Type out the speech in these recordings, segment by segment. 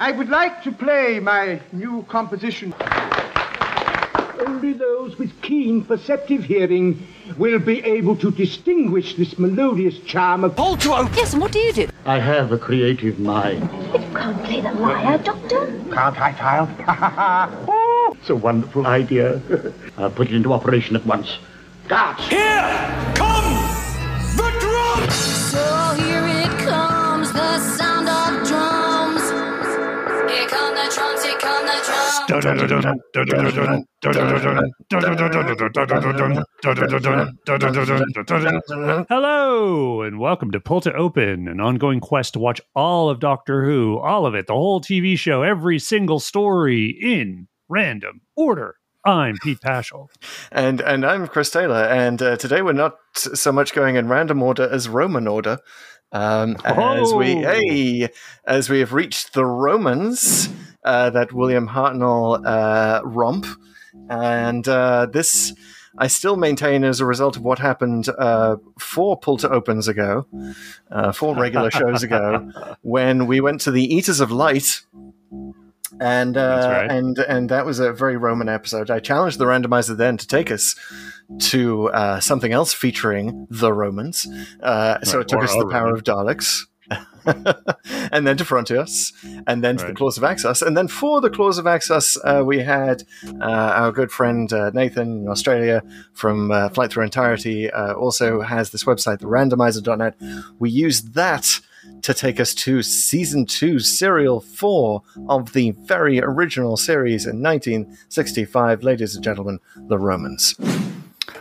I would like to play my new composition. Only those with keen perceptive hearing will be able to distinguish this melodious charm of Polto. Yes, and what do you do? I have a creative mind. But you can't play the lyre, Doctor. Can't I, child? oh, it's a wonderful idea. I'll put it into operation at once. Guards! Here Hello, and welcome to Pull to Open, an ongoing quest to watch all of Doctor Who, all of it, the whole TV show, every single story in random order. I'm Pete Paschal. And and I'm Chris Taylor. And uh, today we're not so much going in random order as Roman order. Um, oh. As we hey, as we have reached the Romans, that William Hartnell uh, romp, and uh, this I still maintain as a result of what happened uh, four pull to opens ago, uh, four regular shows ago, when we went to the Eaters of Light and uh, right. and and that was a very Roman episode. I challenged the randomizer then to take us to uh, something else featuring the Romans. Uh, right. So it took or us to the Power of Daleks. and then to Frontios, and then to right. the Claws of Axos. and then for the Claws of Axos, uh, we had uh, our good friend uh, Nathan in Australia from uh, Flight Through Entirety. Uh, also has this website, the randomizer.net. We used that to take us to season two, serial four of the very original series in 1965. Ladies and gentlemen, the Romans.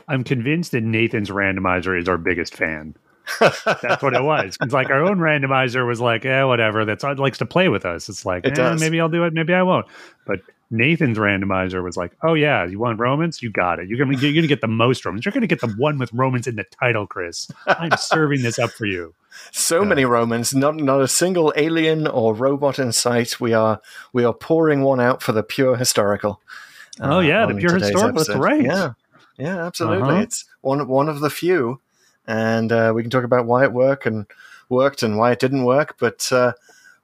I'm convinced that Nathan's randomizer is our biggest fan. That's what it was. It's like our own randomizer was like, yeah, whatever. That's it likes to play with us. It's like, it eh, maybe I'll do it, maybe I won't. But Nathan's randomizer was like, oh yeah, you want Romans? You got it. You're gonna you're gonna get the most Romans. You're gonna get the one with Romans in the title, Chris. I'm serving this up for you. So uh, many Romans, not not a single alien or robot in sight. We are we are pouring one out for the pure historical. Oh uh, yeah, the pure historical. Episode. That's right. Yeah, yeah, absolutely. Uh-huh. It's one one of the few and uh, we can talk about why it worked and worked and why it didn't work. But uh,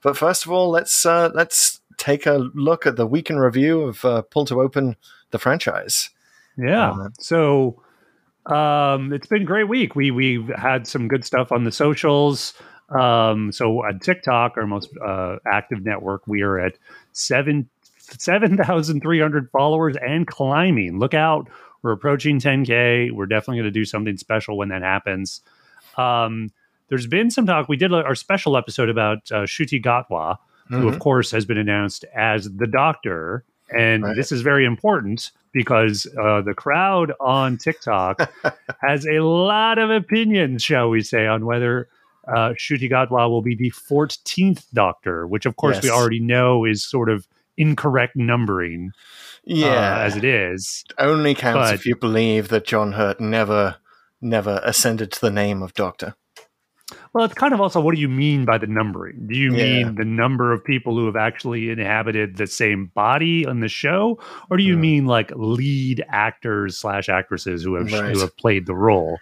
but first of all, let's uh, let's take a look at the week in review of uh, Pull to Open the franchise. Yeah. Uh, so um, it's been a great week. We we've had some good stuff on the socials. Um, so on TikTok, our most uh, active network, we are at seven seven thousand three hundred followers and climbing. Look out! We're approaching 10K. We're definitely going to do something special when that happens. Um, there's been some talk. We did our special episode about uh, Ncuti Gatwa, mm-hmm. who, of mm-hmm. course, has been announced as the doctor. And right. this is very important because uh, the crowd on TikTok has a lot of opinions, shall we say, on whether uh, Ncuti Gatwa will be the 14th doctor, which, of course, yes. we already know is sort of incorrect numbering yeah, uh, as it is. Only counts but, if you believe that John Hurt never, never ascended to the name of Doctor. Well, it's kind of also what do you mean by the numbering? Do you yeah. mean the number of people who have actually inhabited the same body on the show, or do you mm. mean like lead actors slash actresses who have right. who have played the role?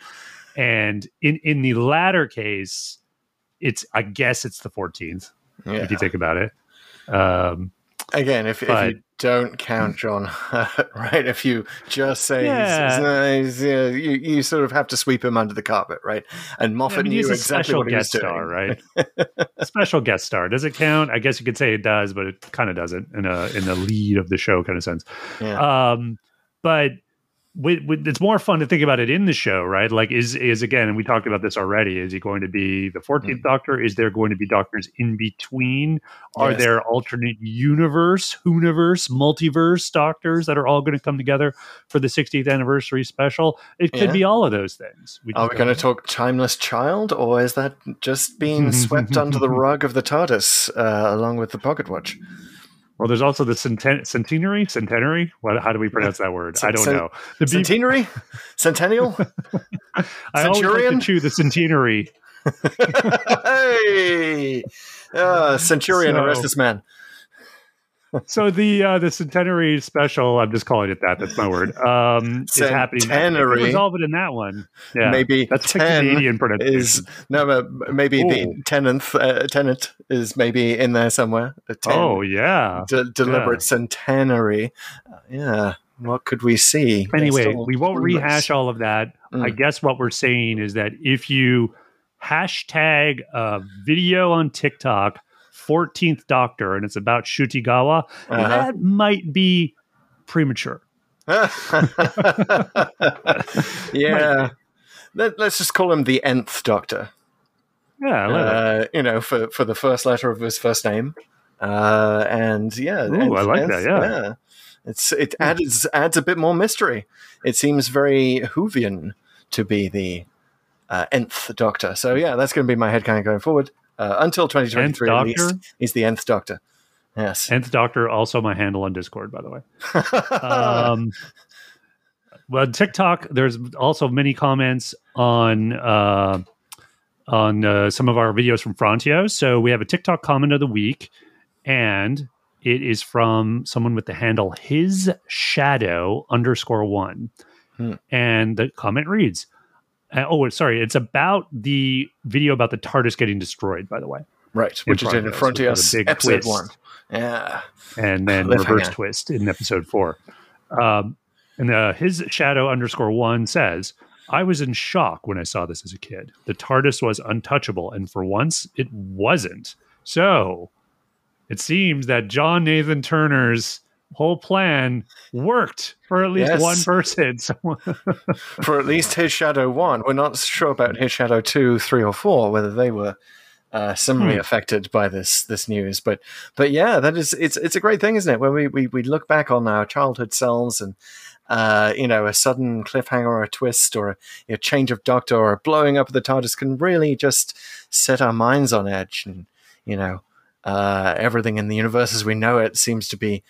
And in in the latter case, it's I guess it's the fourteenth yeah. if you think about it. Um, Again, if, but, if you don't count John, right? If you just say yeah. he's, he's, you, you sort of have to sweep him under the carpet, right? And Moffat I mean, knew exactly what he was doing, star, right? special guest star. Does it count? I guess you could say it does, but it kind of doesn't in a in the lead of the show kind of sense. Yeah. Um, but with, with, it's more fun to think about it in the show, right? Like, is is again, and we talked about this already. Is he going to be the 14th mm. Doctor? Is there going to be Doctors in between? Are yes. there alternate universe, universe, multiverse Doctors that are all going to come together for the 60th anniversary special? It could yeah. be all of those things. We are we going to talk timeless child, or is that just being swept under the rug of the TARDIS uh, along with the pocket watch? Well, there's also the centen- centenary. Centenary. What? How do we pronounce that word? I don't know. The centenary. Centennial. I always like to chew the centenary. hey, uh, centurion, so, arrest this man. so the uh, the centenary special, I'm just calling it that. That's my word. Um, is happening. Centenary. Resolve it in that one. Yeah, maybe that's ten Canadian pronunciation. is no, but maybe Ooh. the tenth uh, tenant is maybe in there somewhere. Oh yeah. de- deliberate yeah. centenary. Uh, yeah, what could we see? Anyway, we won't rumors? rehash all of that. Mm. I guess what we're saying is that if you hashtag a video on TikTok, 14th Doctor, and it's about Ncuti Gatwa, Uh-huh. that might be premature. yeah. Let, us just call him the nth Doctor. Yeah, I love it. Uh, you know, for for the first letter of his first name, uh, and yeah, Ooh, nth- I like that, nth, yeah. It's it adds adds a bit more mystery. It seems very Whovian to be the uh, nth Doctor. So yeah, that's going to be my head kind of going forward uh, until 2023 at least. He's the nth Doctor. Yes. Nth Doctor, also my handle on Discord, by the way. um, well, TikTok. There's also many comments on uh, on uh, some of our videos from Frontios. So we have a TikTok comment of the week, and it is from someone with the handle His Shadow underscore one, Hmm. and the comment reads. Uh, oh, sorry. It's about the video about the TARDIS getting destroyed. By the way, right, which is in front of us, a big episode twist. one. Yeah. and then reverse twist in episode four. Um, and uh, his shadow underscore one says, I was in shock when I saw this as a kid. The TARDIS was untouchable, and for once, it wasn't. So it seems that John Nathan-Turner's whole plan worked for at least Yes. one person. So, for at least his Shadow One. We're not sure about his Shadow Two, Three, or Four, whether they were uh, similarly Hmm. affected by this this news. But but yeah, that is it's it's a great thing, isn't it? When we we, we look back on our childhood selves and. Uh, you know, a sudden cliffhanger or a twist or a, a change of doctor or a blowing up of the TARDIS can really just set our minds on edge. And, you know, uh, everything in the universe as we know it seems to be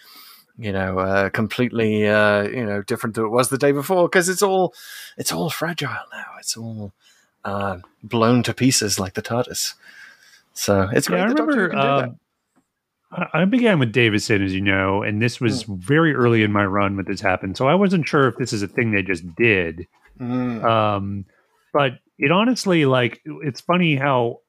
you know, uh, completely, uh, you know, different than it was the day before because it's all, it's all fragile now. It's all uh, blown to pieces like the TARDIS. So it's great. Yeah, I the Doctor remember. can do that. Um, I I began with Davison, as you know, and this was Hmm. very early in my run when this happened. So I wasn't sure if this is a thing they just did. Mm. Um, but it honestly, like, it's funny how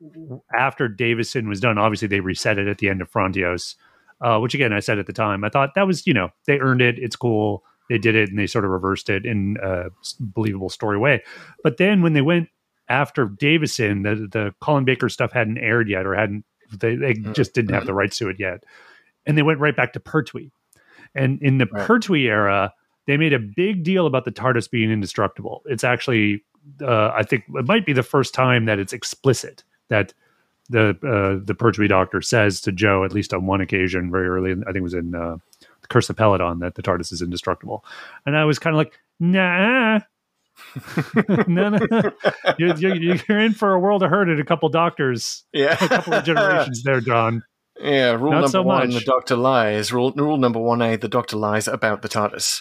after Davison was done, obviously they reset it at the end of Frontios, uh, which again I said at the time, I thought that was, you know, they earned it. It's cool. They did it, and they sort of reversed it in a believable story way. But then when they went after Davison, the the Colin Baker stuff hadn't aired yet, or hadn't they, they Mm. just didn't have the rights to it yet, and they went right back to Pertwee. And in the Right. Pertwee era, they made a big deal about the TARDIS being indestructible. It's actually, uh, I think, it might be the first time that it's explicit that the uh, the Pertwee Doctor says to Jo, at least on one occasion, very early. in- I think it was in uh, Curse of Peladon, that the TARDIS is indestructible. And I was kind of like, nah. no, no, you're, you're, you're in for a world of hurt at a couple doctors, Yeah. a couple of generations there, Jon. Yeah, rule Not number so one: much. the Doctor lies. Rule rule number one A: the Doctor lies about the TARDIS.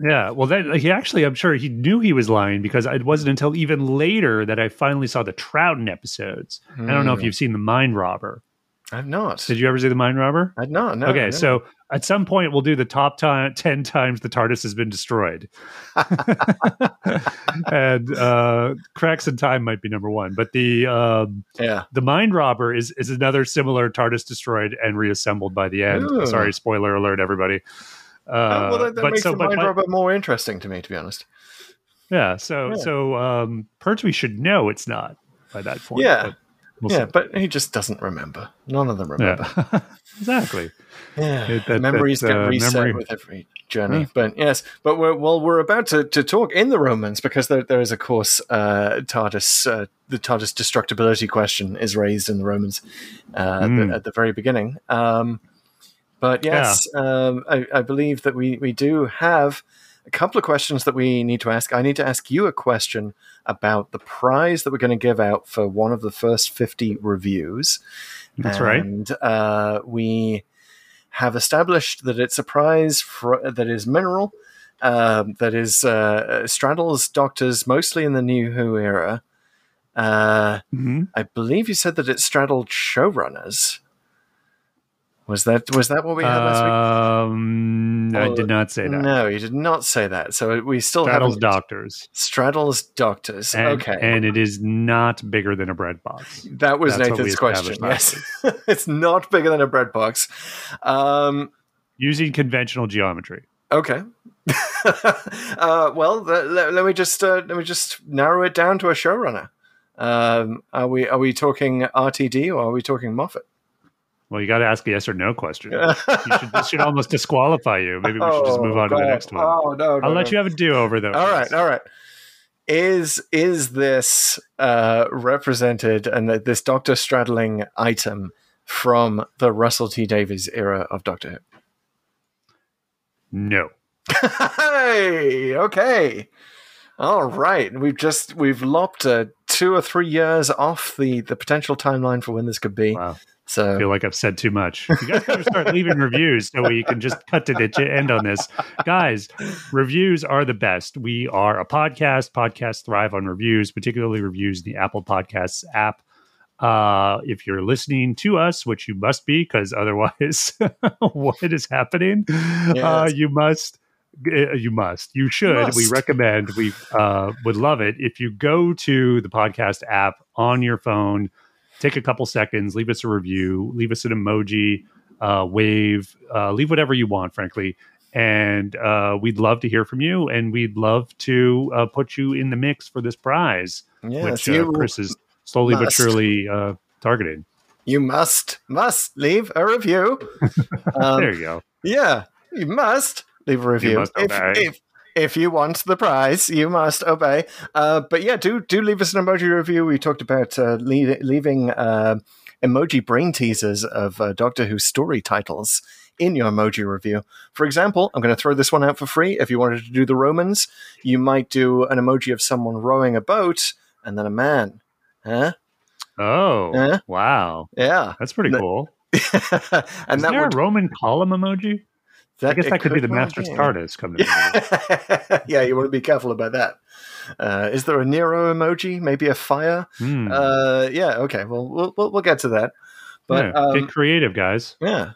Yeah, well, that he actually, I'm sure he knew he was lying because it wasn't until even later that I finally saw the Troughton episodes. I don't know if Hmm. you've seen the Mind Robber. I've not. Did you ever see the Mind Robber? I've not. No, okay, no. so at some point we'll do the top time, ten times the TARDIS has been destroyed, and uh, cracks in time might be number one, but the um, yeah, the Mind Robber is is another similar TARDIS destroyed and reassembled by the end. Ooh. Sorry, spoiler alert, everybody. Uh, well, that, that but makes so, the Mind Robber more interesting to me, to be honest. yeah, so Yeah. so um, Pertwee should know it's not by that point. Yeah. but we'll yeah, see. but he just doesn't remember. None of them remember. yeah, exactly. Yeah, It- that- memories that, get uh, reset memory- with every journey. But yes, but we're, well, we're about to, to talk in the Romans because there, there is, of course, uh, TARDIS. Uh, the TARDIS destructibility question is raised in the Romans uh, at, Mm. the, at the very beginning. Um, but yes, um, I, I believe that we, we do have a couple of questions that we need to ask. I need to ask you a question about the prize that we're going to give out for one of the first 50 reviews. That's right. And uh, we have established that it's a prize for, that is mineral, um, that is uh, straddles doctors mostly in the New Who era. Uh, Mhm. I believe you said that it straddled showrunners. Was that was that what we had last week? Um, I Oh, did not say that. No, you did not say that. So we still Straddle's doctors. Straddle's doctors. And, okay, And it is not bigger than a bread box. that was that's Nathan's question. Yes, it's not bigger than a bread box. Um, Using conventional geometry. Okay. uh, well, let, let, let me just uh, let me just narrow it down to a showrunner. Um, are we are we talking RTD or are we talking Moffat? Well, you got to ask a yes or no question. you should, this should almost disqualify you. Maybe we should just move on to the next one. Oh no! no I'll let no. you have a do over though. All right, all right. Is is this uh, represented and this Doctor straddling item from the Russell T Davies era of Doctor Who? No. hey, okay. All right. We've just we've lopped uh, two or three years off the the potential timeline for when this could be. Wow. I feel like I've said too much. You guys to start leaving reviews so we can just cut to the end on this. Guys, reviews are the best. We are a podcast. Podcasts thrive on reviews, particularly reviews in the Apple Podcasts app. Uh, if you're listening to us, which you must be, because otherwise, what is happening? Uh, you must. uh, You must. You should. We Must. recommend. We uh, would love it if you go to the podcast app on your phone take a couple seconds, leave us a review, leave us an emoji, uh, wave, uh, leave whatever you want, frankly. And uh, we'd love to hear from you, and we'd love to uh, put you in the mix for this prize, yes, which uh, Chris is slowly but surely uh, targeting. you must must leave a review. Um, there you go. Yeah, you must leave a review. must if, if if you want the prize, you must obey. Uh, but yeah, do do leave us an emoji review. We talked about uh, le- leaving uh, emoji brain teasers of uh, Doctor Who story titles in your emoji review. For example, I'm going to throw this one out for free. If you wanted to do the Romans, you might do an emoji of someone rowing a boat and then a man. Huh? Oh, Eh? wow. Yeah. That's pretty cool. and Is that there would a Roman column emoji? I guess that could be the Master's be. TARDIS coming to yeah, you want to be careful about that. Uh, is there a Nero emoji? Maybe a fire? Hmm. Uh, yeah, okay. Well, we'll we'll, we'll get to that. But yeah, um, get creative, guys. yeah,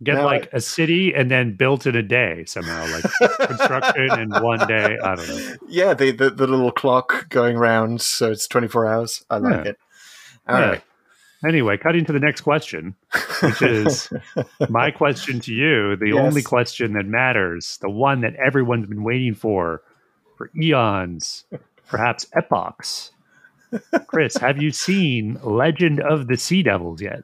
Get Now like a city and then built in a day somehow, like construction in one day. I don't know. yeah, the, the the little clock going round, so it's twenty four hours. I like Yeah. it. All Yeah. right. Anyway, cutting to the next question, which is my question to you, the Yes. only question that matters, the one that everyone's been waiting for for eons, perhaps epochs. Chris, have you seen Legend of the Sea Devils yet?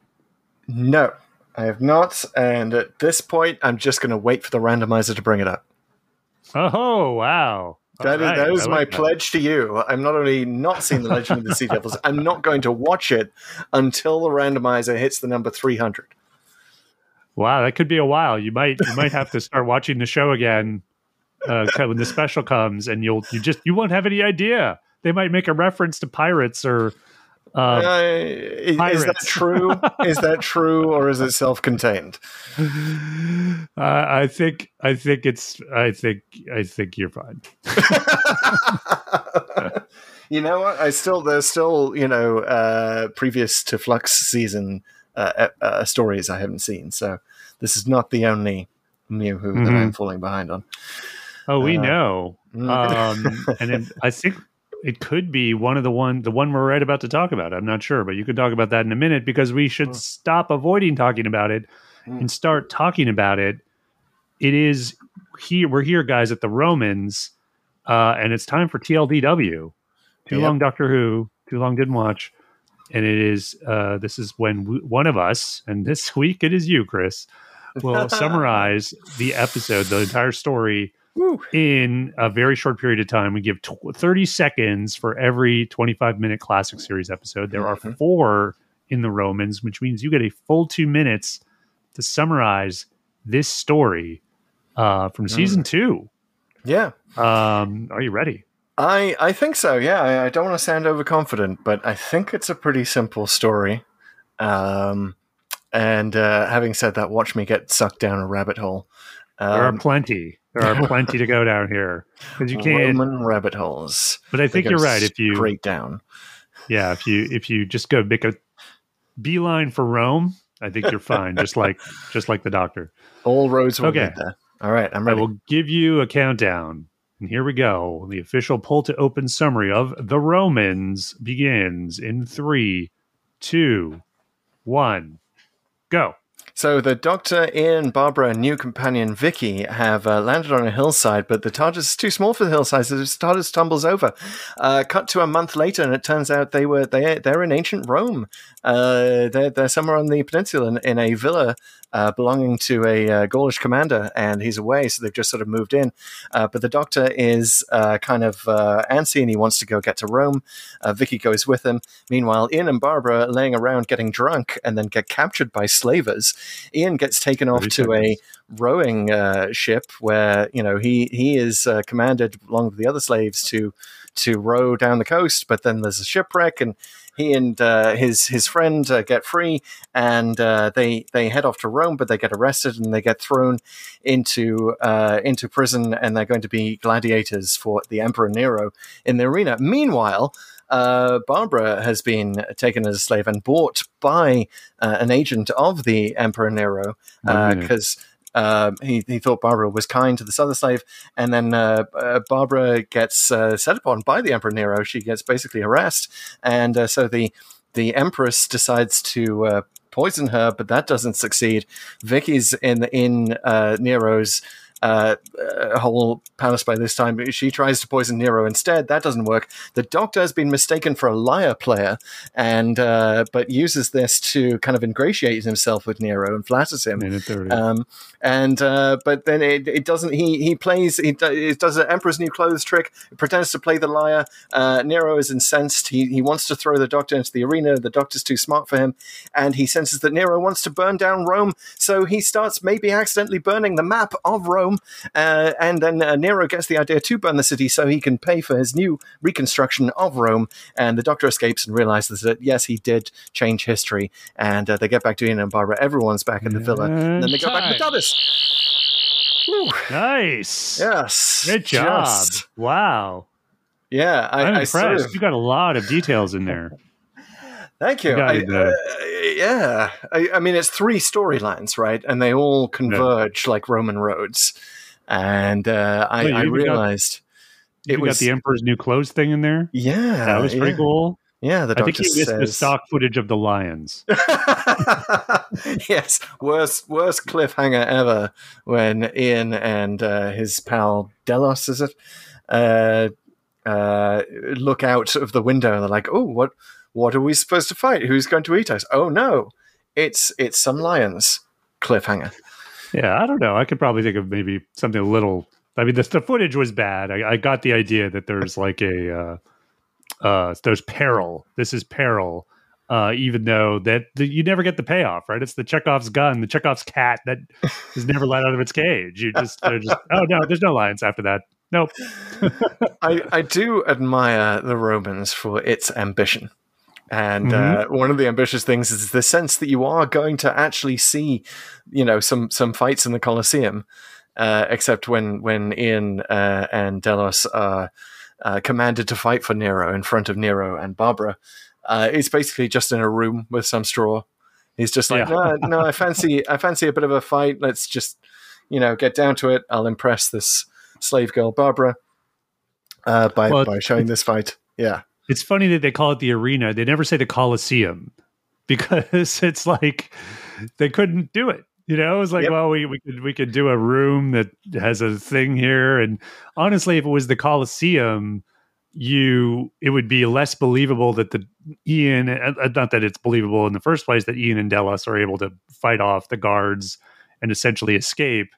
No, I have not. And at this point, I'm just going to wait for the randomizer to bring it up. Oh, wow. That is, that right, is my that. pledge to you. I'm not only not seeing the Legend of the Sea Devils, I'm not going to watch it until the randomizer hits the number 300. Wow, that could be a while. You might you might have to start watching the show again uh, when the special comes, and you'll you just you won't have any idea. They might make a reference to pirates or uh, Uh, is, is that true? is that true, or is it self-contained? uh, I think I think it's I think I think you're fine. you know what? I still there's still you know uh, previous to Flux season uh, uh, stories I haven't seen, so this is not the only New Who that Mhm. I'm falling behind on. Oh, we know, mm. um, and it, I think it could be one of the one the one we're right about to talk about. I'm not sure, but you could talk about that in a minute because we should stop avoiding talking about it Mm. and start talking about it. It is here. We're here, guys, at the Romans, uh, and it's time for TLDW. Too Yep. long, Doctor Who. Too long, didn't watch. And it is. Uh, this is when we, one of us, and this week it is you, Chris, will summarize the episode, the entire story Woo. in a very short period of time. We give tw- 30 seconds for every 25 minute classic series episode. There are Mhm. four in the Romans, which means you get a full two minutes to summarize this story uh, from season two. Yeah. Um, are you ready? I I think so. Yeah, I, I don't want to sound overconfident, but I think it's a pretty simple story. Um, and uh, having said that, watch me get sucked down a rabbit hole. There are Um, plenty. There are plenty to go down here because you can't. Roman rabbit holes. But I think you're right. If you break down, Yeah, if you if you just go make a beeline for Rome, I think you're fine. just like just like the doctor. All roads will Okay. lead there. All right, I'm ready. I will give you a countdown. And here we go. The official pull to open summary of The Romans begins in three, two, one, go. So the Doctor, Ian, Barbara, and new companion Vicky have uh, landed on a hillside, but the TARDIS is too small for the hillside, so the TARDIS tumbles over. Uh, cut to a month later, and it turns out they were they they're in ancient Rome. Uh, they're they're somewhere on the peninsula in, in a villa. Uh, belonging to a uh, Gaulish commander, and he's away, so they've just sort of moved in. Uh, but the Doctor is uh, kind of uh, antsy, and he wants to go get to Rome. Uh, Vicky goes with him. Meanwhile, Ian and Barbara are laying around getting drunk, and then get captured by slavers. Ian gets taken off to a rowing uh, ship where you know he he is uh, commanded along with the other slaves to to row down the coast, but then there's a shipwreck and. He and uh, his his friend uh, get free, and uh, they they head off to Rome, but they get arrested and they get thrown into uh, into prison, and they're going to be gladiators for the Emperor Nero in the arena. Meanwhile, uh, Barbara has been taken as a slave and bought by uh, an agent of the Emperor Nero minute. Uh, he, he thought Barbara was kind to this other slave, and then uh, uh, Barbara gets uh, set upon by the Emperor Nero. She gets basically harassed, and uh, so the the Empress decides to uh, poison her, but that doesn't succeed. Vicky's in in Nero's uh, whole palace by this time. She tries to poison Nero instead. That doesn't work. The Doctor has been mistaken for a lyre player, and uh, but uses this to kind of ingratiate himself with Nero and flatters him. Um, and uh, but then it, it doesn't. He he plays. He it does an Emperor's New Clothes trick. Pretends to play the lyre. Uh, Nero is incensed. He he wants to throw the Doctor into the arena. The Doctor's too smart for him, and he senses that Nero wants to burn down Rome. So he starts maybe accidentally burning the map of Rome. Uh, and then uh, Nero gets the idea to burn the city so he can pay for his new reconstruction of Rome. And the Doctor escapes and realizes that yes, he did change history. And uh, they get back to Ian and Barbara. Everyone's back in the villa. And then they go back to the TARDIS. Whew. nice. Yes. Good job. Just- wow. yeah, I, I'm I sort impressed. of- You got a lot of details in there. Thank you. I, uh, yeah, I, I mean it's three storylines, right? And they all converge like Roman roads. And uh, I, I got- realized You it got was the Emperor's New Clothes thing in there. yeah, That was pretty yeah. cool. Yeah, the I think you missed the says. stock footage of the lions. yes, worst worst cliffhanger ever when Ian and uh, his pal Delos is it uh, uh, look out of the window and they're like, "Oh, what what are we supposed to fight? Who's going to eat us? Oh no, it's it's some lions." Cliffhanger. Yeah, I don't know. I could probably think of maybe something a little. I mean, the, the footage was bad. I, I got the idea that there's like a uh, uh, there's peril. This is peril, uh, even though that the, you never get the payoff. Right? It's the Chekhov's gun, the Chekhov's cat that is never let out of its cage. You just, they're just oh no, there's no lions after that. Nope. I, I do admire the Romans for its ambition. And uh, one of the ambitious things is the sense that you are going to actually see, you know, some some fights in the Colosseum, uh, except when when Ian uh, and Delos are uh, commanded to fight for Nero in front of Nero and Barbara. Uh, it's basically just in a room with some straw. He's just like, Yeah. no, no, I fancy I fancy a bit of a fight. Let's just, you know, get down to it. I'll impress this slave girl Barbara uh, by Well, by showing this fight. Yeah. It's funny that they call it the arena. They never say the Coliseum because it's like they couldn't do it. You know, it was like, Yep. well, we, we could we could do a room that has a thing here. And honestly, if it was the Coliseum, you it would be less believable that the Ian uh, uh, not that it's believable in the first place that Ian and Delos are able to fight off the guards and essentially escape.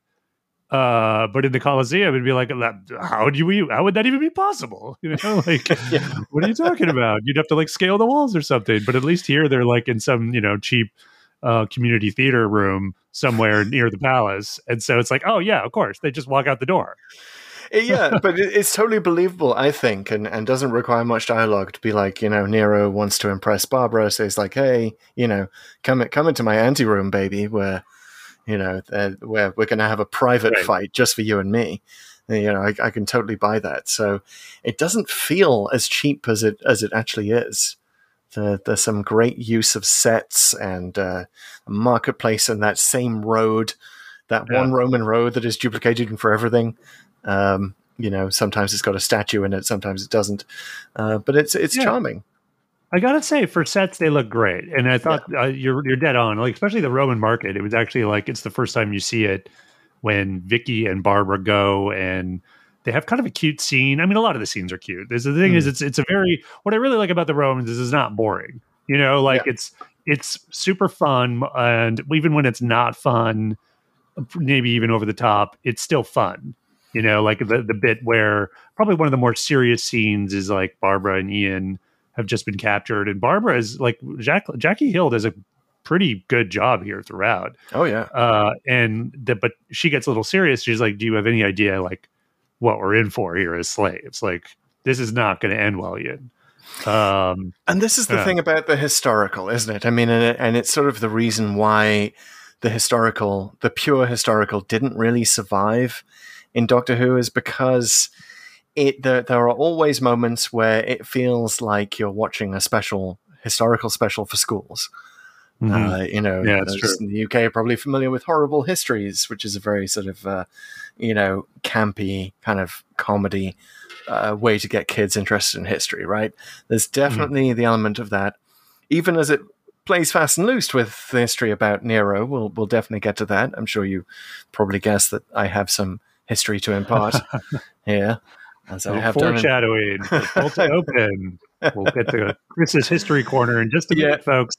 Uh, but in the Coliseum, it'd be like, how do you, how would that even be possible? You know, like, what are you talking about? You'd have to like scale the walls or something. But at least here, they're like in some, you know, cheap uh, community theater room somewhere near the palace. And so it's like, oh, yeah, of course. They just walk out the door. yeah, but it's totally believable, I think, and, and doesn't require much dialogue to be like, you know, Nero wants to impress Barbara, so he's like, hey, you know, come come into my anteroom, baby, where, you know, uh, where we're going to have a private Right. fight just for you and me. You know, I, I can totally buy that. So it doesn't feel as cheap as it as it actually is. The, there's some great use of sets and uh, a marketplace and that same road, that Yeah. one Roman road that is duplicated for everything. Um, you know, sometimes it's got a statue in it, sometimes it doesn't. Uh, but it's it's Yeah. charming. I gotta say, for sets, they look great, and I thought uh, you're you're dead on. Like especially the Roman market, it was actually like it's the first time you see it when Vicky and Barbara go, and they have kind of a cute scene. I mean, a lot of the scenes are cute. There's the thing is, it's it's a very what I really like about the Romans is it's not boring. You know, like it's it's super fun, and even when it's not fun, maybe even over the top, it's still fun. You know, like the the bit where probably one of the more serious scenes is like Barbara and Ian have just been captured, and Barbara is like Jack, Jackie Hill does a pretty good job here throughout. Oh yeah, Uh, and the, but she gets a little serious. She's like, "Do you have any idea like what we're in for here as slaves? Like this is not going to end well, yet." Um, And this is the Yeah. thing about the historical, isn't it? I mean, and, it, and it's sort of the reason why the historical, the pure historical, didn't really survive in Doctor Who is because it there, there are always moments where it feels like you're watching a special historical special for schools. Uh, you know, Mm-hmm. Yeah, in the UK are probably familiar with Horrible Histories, which is a very sort of, uh, you know, campy kind of comedy uh, way to get kids interested in history, right? There's definitely the element of that, even as it plays fast and loose with the history about Nero. We'll we'll definitely get to that. I'm sure you probably guessed that I have some history to impart here, as I have foreshadowing. Bolt open. We'll get to Chris's history corner in just a Yeah. minute, folks.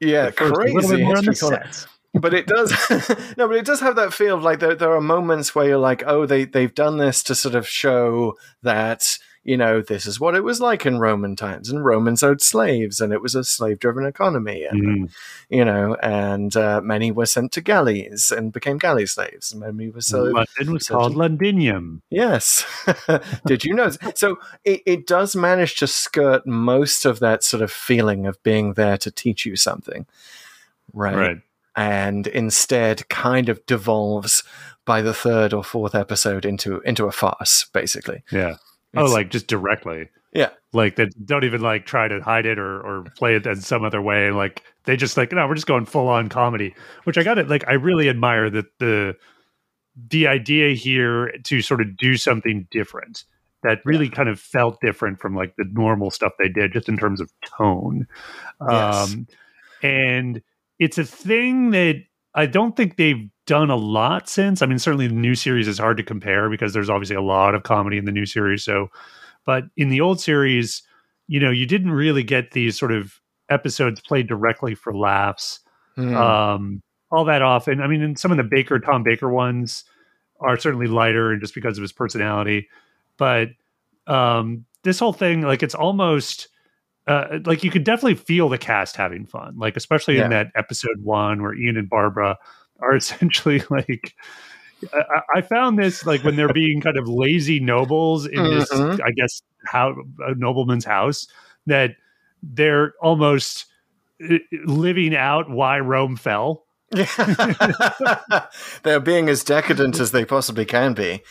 yeah, But first, a little crazy bit more on the corner. sets. but it does no but it does have that feel of like there, there are moments where you're like oh they they've done this to sort of show that you know this is what it was like in roman times and romans owed slaves and it was a slave driven economy and Mhm. you know and uh, many were sent to galleys and became galley slaves and many were so London was called Londinium. Yes. Did you know? So it, it does manage to skirt most of that sort of feeling of being there to teach you something. Right. Right. And instead kind of devolves by the third or fourth episode into into a farce, basically. Yeah. Oh, like just directly. Yeah. Like they don't even like try to hide it or or play it in some other way. Like they just like, no, we're just going full on comedy. Which I got it. Like I really admire that the the idea here to sort of do something different that really kind of felt different from like the normal stuff they did just in terms of tone. Yes. Um and it's a thing that I don't think they've done a lot since. I mean, certainly the new series is hard to compare because there's obviously a lot of comedy in the new series. So, but in the old series, you know, you didn't really get these sort of episodes played directly for laughs Hmm. um, all that often. I mean, in some of the Baker, Tom Baker ones are certainly lighter and just because of his personality. But um, this whole thing, like, it's almost uh, like you could definitely feel the cast having fun, like, especially Yeah. in that episode one where Ian and Barbara are essentially like. I, I found this like when they're being kind of lazy nobles in this, Mhm. I guess, how a nobleman's house that they're almost uh, living out why Rome fell. They're being as decadent as they possibly can be.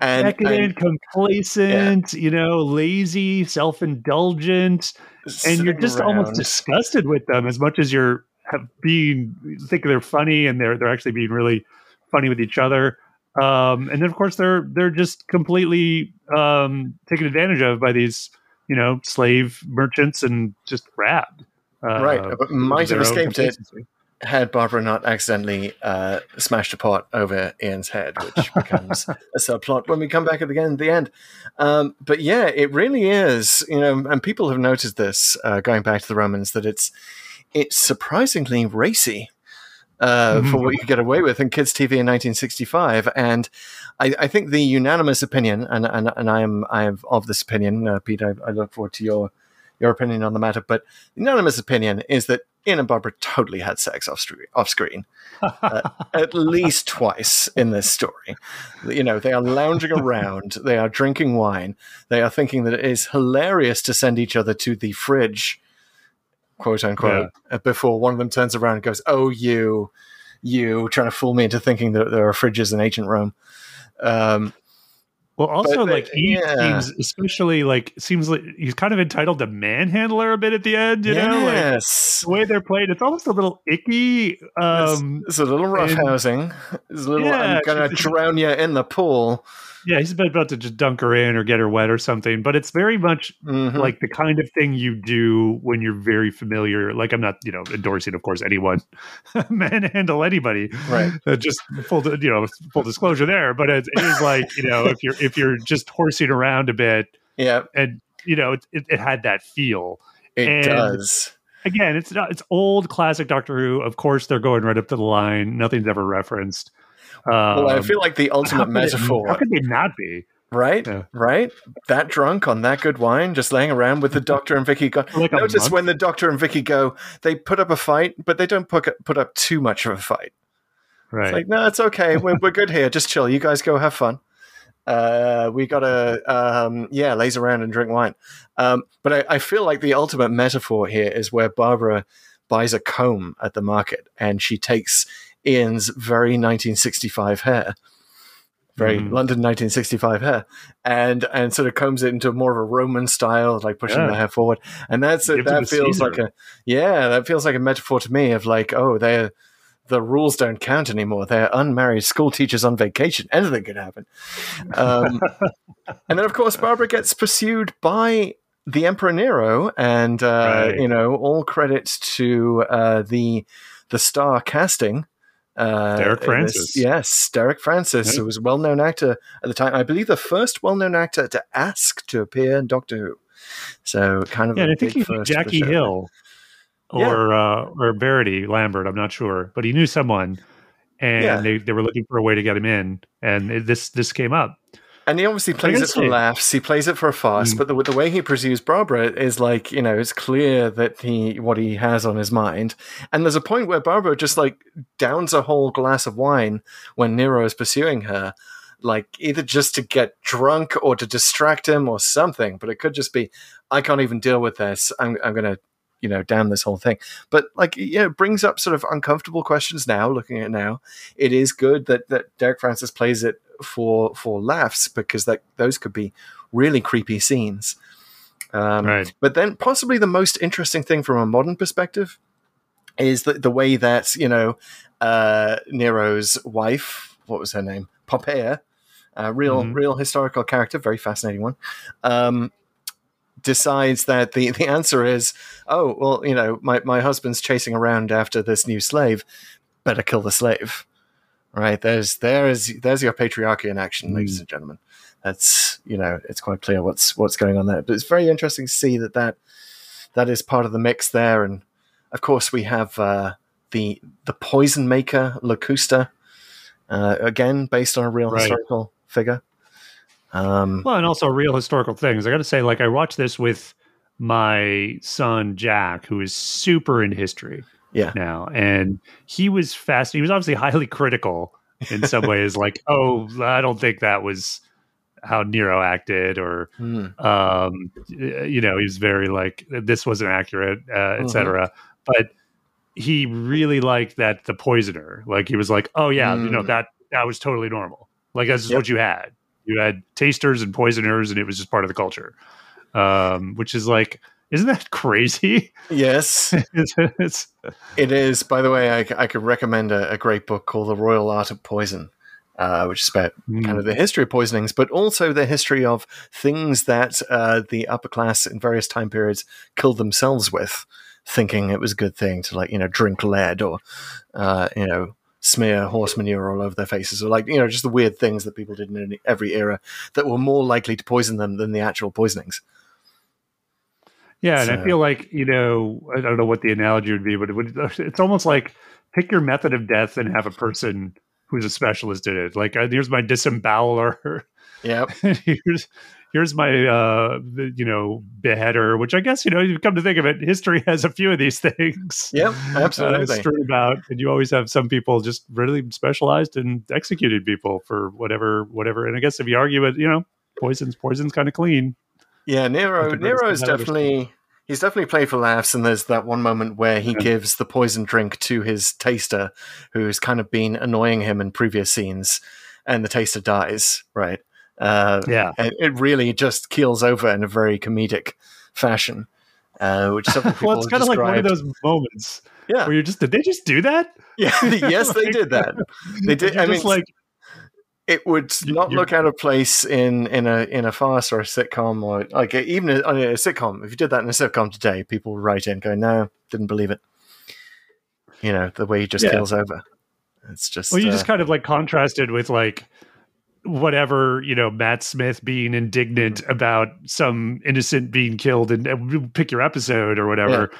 And, Decadent, complacent, you know, lazy, self-indulgent, and you're just almost disgusted with them as much as you're have being think they're funny and they're they're actually being really funny with each other. Um, and then of course they're they're just completely um, taken advantage of by these you know slave merchants and just grabbed. Uh, Right, but might have escaped it. had Barbara not accidentally uh, smashed a pot over Ian's head, which becomes a subplot when we come back at the end. The end. Um, but yeah, it really is. You know, and people have noticed this uh, going back to the Romans that it's it's surprisingly racy. Uh, for what you get away with in kids' TV in 1965, and I, I think the unanimous opinion, and, and, and I am I am of this opinion, uh, Pete. I, I look forward to your your opinion on the matter, but the unanimous opinion is that Ian and Barbara totally had sex off, stre- off screen, uh, at least twice in this story. You know, they are lounging around, they are drinking wine, they are thinking that it is hilarious to send each other to the fridge, quote unquote, uh, before one of them turns around and goes, "Oh, you, you," trying to fool me into thinking that there are fridges in ancient Rome. Um, Well, also But, like he yeah. seems, especially like seems like he's kind of entitled to manhandler a bit at the end. You know, like yes. the way they're played, it's almost a little icky. Um, it's, it's a little roughhousing. It's a little. Yeah, I'm gonna drown you in the pool. Yeah, he's about to just dunk her in or get her wet or something. But it's very much Mhm. like the kind of thing you do when you're very familiar. Like I'm not, you know, endorsing, of course, anyone manhandle anybody. Right. Uh, just full, you know, full disclosure there. But it, it is like you know, if you're if you're just horsing around a bit, Yeah, and you know, it, it, it had that feel. it And- does. Again, it's not it's old classic Doctor Who. Of course, they're going right up to the line. Nothing's ever referenced. Um, Well, I feel like the ultimate could it- metaphor, how could they not be? right? Yeah. Right? That drunk on that good wine, just laying around with the doctor and Vicky. Go- like Notice when the doctor and Vicky go, they put up a fight, but they don't put put up too much of a fight. Right. It's like, no, it's okay. We're, we're good here. Just chill. You guys go have fun. Uh, we gotta, um, yeah, laze around and drink wine. Um, but I, I feel like the ultimate metaphor here is where Barbara buys a comb at the market and she takes Ian's very 1965 hair, very Mhm. London 1965 hair, and and sort of combs it into more of a Roman style, like pushing Yeah. the hair forward. And that's it that feels Caesar. like a yeah, that feels like a metaphor to me of like, oh, they're the rules don't count anymore. They're unmarried school teachers on vacation. Anything could happen. Um, and then, of course, Barbara gets pursued by the Emperor Nero, and uh, Right. you know, all credit to uh, the the star casting. Uh, Derek Francis. yes, Derek Francis, Yeah. who was a well-known actor at the time. I believe the first well-known actor to ask to appear in Doctor Who. So, kind of yeah, I think he knew Jackie. Hill Yeah. or uh, or Verity Lambert. I'm not sure, but he knew someone, and Yeah. they, they were looking for a way to get him in, and it, this this came up. And he obviously plays it for laughs. He plays it for a farce. Mm. But the, the way he pursues Barbara is like, you know, it's clear that he what he has on his mind. And there's a point where Barbara just like downs a whole glass of wine when Nero is pursuing her, like either just to get drunk or to distract him or something. But it could just be, I can't even deal with this. I'm I'm gonna you know down this whole thing but like you know it brings up sort of uncomfortable questions now looking at it now it is good that that derek francis plays it for for laughs because that those could be really creepy scenes um, Right. but then possibly the most interesting thing from a modern perspective is the, the way that you know uh, nero's wife what was her name poppaea uh, real Mhm. real historical character very fascinating one um, decides that the, the answer is, oh, well, you know, my, my husband's chasing around after this new slave, better kill the slave. Right? There's there's there's your patriarchy in action, ladies and gentlemen. That's you know, it's quite clear what's what's going on there. But it's very interesting to see that that, that is part of the mix there. And of course we have uh, the the poison maker, Locusta, uh, again based on a real Right. historical figure. Um, Well, and also real historical things. I got to say, like I watched this with my son Jack, who is super into history yeah. now, and he was fast. He was obviously highly critical in some ways, like, "Oh, I don't think that was how Nero acted," or Hmm. um, you know, he was very like, "This wasn't accurate," uh, etc. But he really liked that the poisoner, like he was like, "Oh yeah, you know Mm. that that was totally normal. Like that's just Yep. what you had." you had tasters and poisoners and it was just part of the culture um which is like isn't that crazy Yes. it's, it's By the way, I, I could recommend a, a great book called The Royal Art of Poison, uh, which is about kind of the history of poisonings, but also the history of things that uh, the upper class in various time periods killed themselves with, thinking it was a good thing to like you know drink lead or uh, you know smear horse manure all over their faces, or like you know just the weird things that people did in every era that were more likely to poison them than the actual poisonings. Yeah and i feel like you know i don't know what the analogy would be but it would, it's almost like pick your method of death and have a person who's a specialist in it like uh, here's my disemboweler Yep. here's here's my uh you know beheader which i guess you know you come to think of it history has a few of these things Yep. uh, Absolutely. strewn about, and you always have some people just really specialized in executed people for whatever, whatever. And I guess if you argue it, you know, poison's poison's kind of clean. Yeah, Nero. Nero is definitely he's definitely played for laughs, and there's that one moment where he Yeah. gives the poison drink to his taster, who's kind of been annoying him in previous scenes, and the taster dies. Right, Uh, Yeah. and it really just keels over in a very comedic fashion, uh, which well, it's kind of like one of those moments Yeah, where you're just, did they just do that? yeah, yes, they did that. They did. I mean, just like, it would not look out of place in in a in a farce or a sitcom or like even a, a sitcom. If you did that in a sitcom today, people would write in going, "No, didn't believe it." You know the way he just Yeah. keels over. It's just well, you uh, just kind of like contrasted with like whatever you know Matt Smith being indignant about some innocent being killed and, and pick your episode or whatever.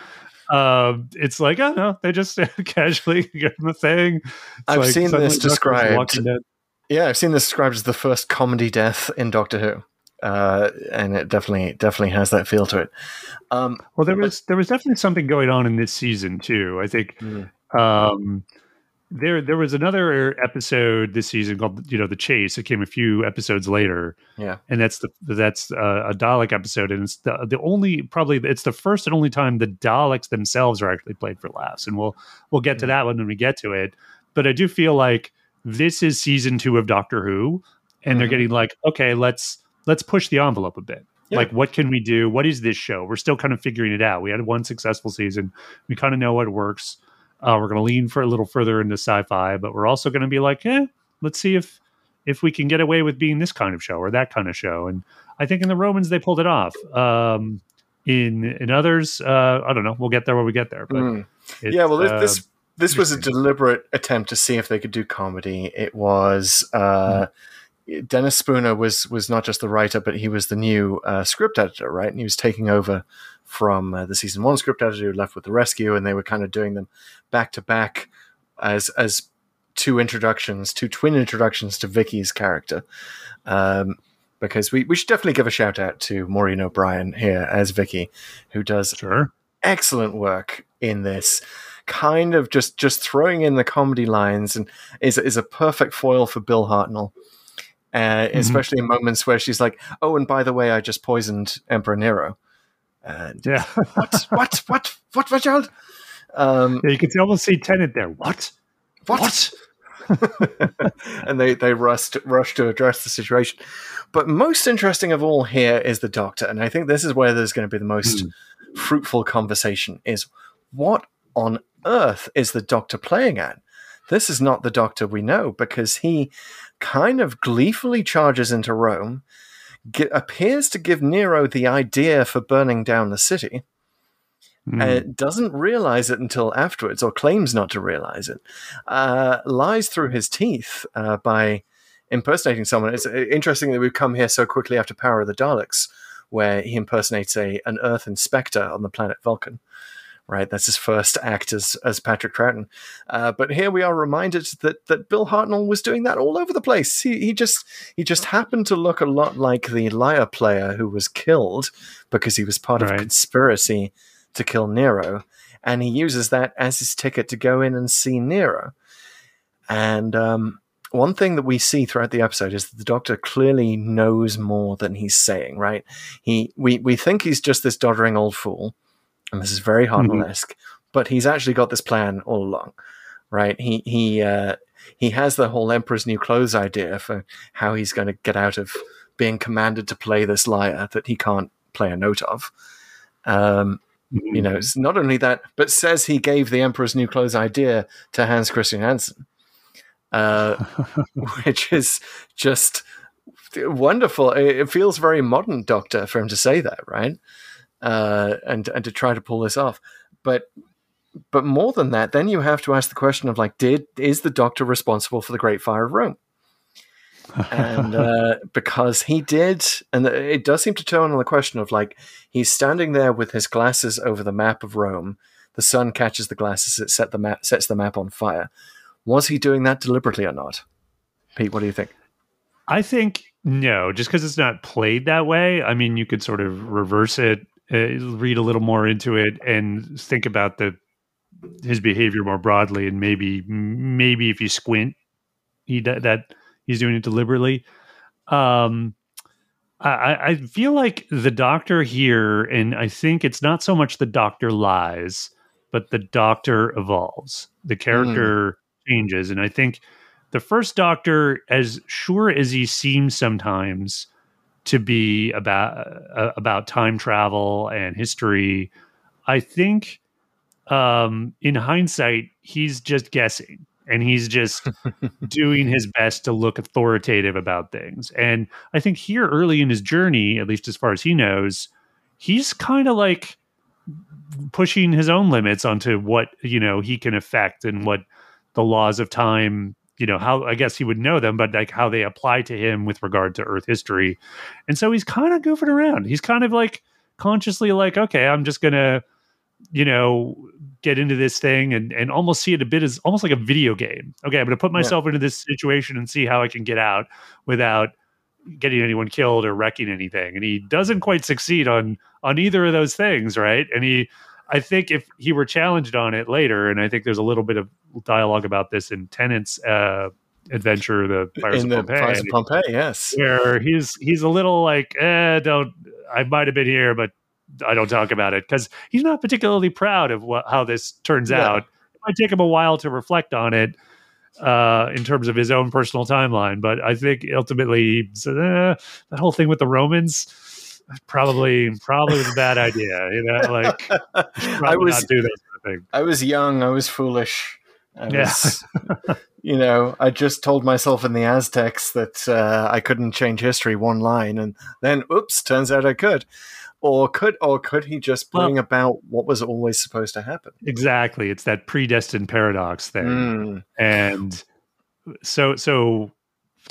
Um, it's like oh no, they just casually give him a thing. It's I've like seen this described. Yeah, I've seen this described as the first comedy death in Doctor Who. Uh, and it definitely definitely has that feel to it. Um, Well, there was there was definitely something going on in this season too. I think Mm. um, there there was another episode this season called you know the chase. It came a few episodes later. Yeah. and that's the that's uh, a Dalek episode, and it's the the only probably it's the first and only time the Daleks themselves are actually played for laughs, and we'll we'll get to Mm. that one when we get to it. But I do feel like this is season two of Doctor Who, and they're Mhm. getting like okay, let's let's push the envelope a bit. Yeah. Like, what can we do? What is this show? We're still kind of figuring it out. We had one successful season. We kind of know what works. Uh, we're going to lean for a little further into sci-fi, but we're also going to be like, eh, let's see if if we can get away with being this kind of show or that kind of show. And I think in the Romans they pulled it off. Um, in in others, uh, I don't know. We'll get there when we get there. But mm. it's, yeah, well, this, uh, this this was a deliberate attempt to see if they could do comedy. It was uh, Dennis Spooner was was not just the writer, but he was the new uh, script editor, right? And he was taking over from uh, the season one script editor who left with the rescue, and they were kind of doing them back to back as as two introductions, two twin introductions to Vicky's character. Um, because we, we should definitely give a shout out to Maureen O'Brien here as Vicky, who does sure. excellent work in this kind of just just throwing in the comedy lines and is is a perfect foil for Bill Hartnell. Uh, Especially in moments where she's like, "Oh, and by the way, I just poisoned Emperor Nero." And Yeah. what, what, what, what, what, child? Um, yeah, you can almost see Tennant there. What? what? and they they rushed rush to address the situation. But most interesting of all here is the Doctor, and I think this is where there's going to be the most fruitful conversation: is what on earth is the Doctor playing at? This is not the Doctor we know because he kind of gleefully charges into Rome, ge- appears to give Nero the idea for burning down the city and doesn't realize it until afterwards, or claims not to realize it, uh, lies through his teeth uh, by impersonating someone. It's uh, interesting that we've come here so quickly after Power of the Daleks, where he impersonates a an Earth inspector on the planet Vulcan. Right, that's his first act as as Patrick Troughton. Uh, but here we are reminded that that Bill Hartnell was doing that all over the place. He he just he just happened to look a lot like the lyre player who was killed because he was part of a conspiracy to kill Nero, and he uses that as his ticket to go in and see Nero. And um, one thing that we see throughout the episode is that the Doctor clearly knows more than he's saying. Right? He we we think he's just this doddering old fool, and this is very Hartnell-esque, but he's actually got this plan all along. Right? He he uh, he has the whole Emperor's New Clothes idea for how he's going to get out of being commanded to play this lyre that he can't play a note of. Um, you know, it's not only that, but says he gave the Emperor's New Clothes idea to Hans Christian Andersen, uh, which is just wonderful. It feels very modern, Doctor, for him to say that, right? Uh, and and to try to pull this off, but but more than that, then you have to ask the question of like, did is the Doctor responsible for the Great Fire of Rome? and uh, because he did, and it does seem to turn on the question of like he's standing there with his glasses over the map of Rome. The sun catches the glasses; it set the map, sets the map on fire. Was he doing that deliberately or not? Pete, what do you think? I think no, just because it's not played that way. I mean, you could sort of reverse it, uh, read a little more into it, and think about the his behavior more broadly. And maybe, maybe if you squint, he that, that he's doing it deliberately. Um, I, I feel like the doctor here, and I think it's not so much the doctor lies, but the doctor evolves. The character changes, and I think the first Doctor, as sure as he seems sometimes to be about uh, about time travel and history, I think um, in hindsight he's just guessing and he's just doing his best to look authoritative about things. And I think here early in his journey, at least as far as he knows, he's kind of like pushing his own limits onto what you know he can affect and what the laws of time you know how i guess he would know them but like how they apply to him with regard to earth history. And so he's kind of goofing around. He's kind of like consciously like okay i'm just gonna you know get into this thing and and almost see it a bit as almost like a video game. Okay i'm gonna put myself into this situation and see how i can get out without getting anyone killed or wrecking anything. And he doesn't quite succeed on on either of those things right? And he i think if he were challenged on it later and i think there's a little bit of dialogue about this in tennant's uh adventure the pirates in of the pompeii Pirates of Pompeii, yes. where he's he's a little like eh don't i might have been here but i don't talk about it because he's not particularly proud of what how this turns No. out it might take him a while to reflect on it uh, in terms of his own personal timeline. But I think ultimately eh, that whole thing with the Romans probably probably was a bad idea. You know, like I was not do that sort of thing. I was young. I was foolish. I Yeah. was, you know, I just told myself in the Aztecs that uh, I couldn't change history one line, and then, oops, turns out I could. Or could, or could he just bring about what was always supposed to happen? Exactly, it's that predestined paradox thing. Mm. and so so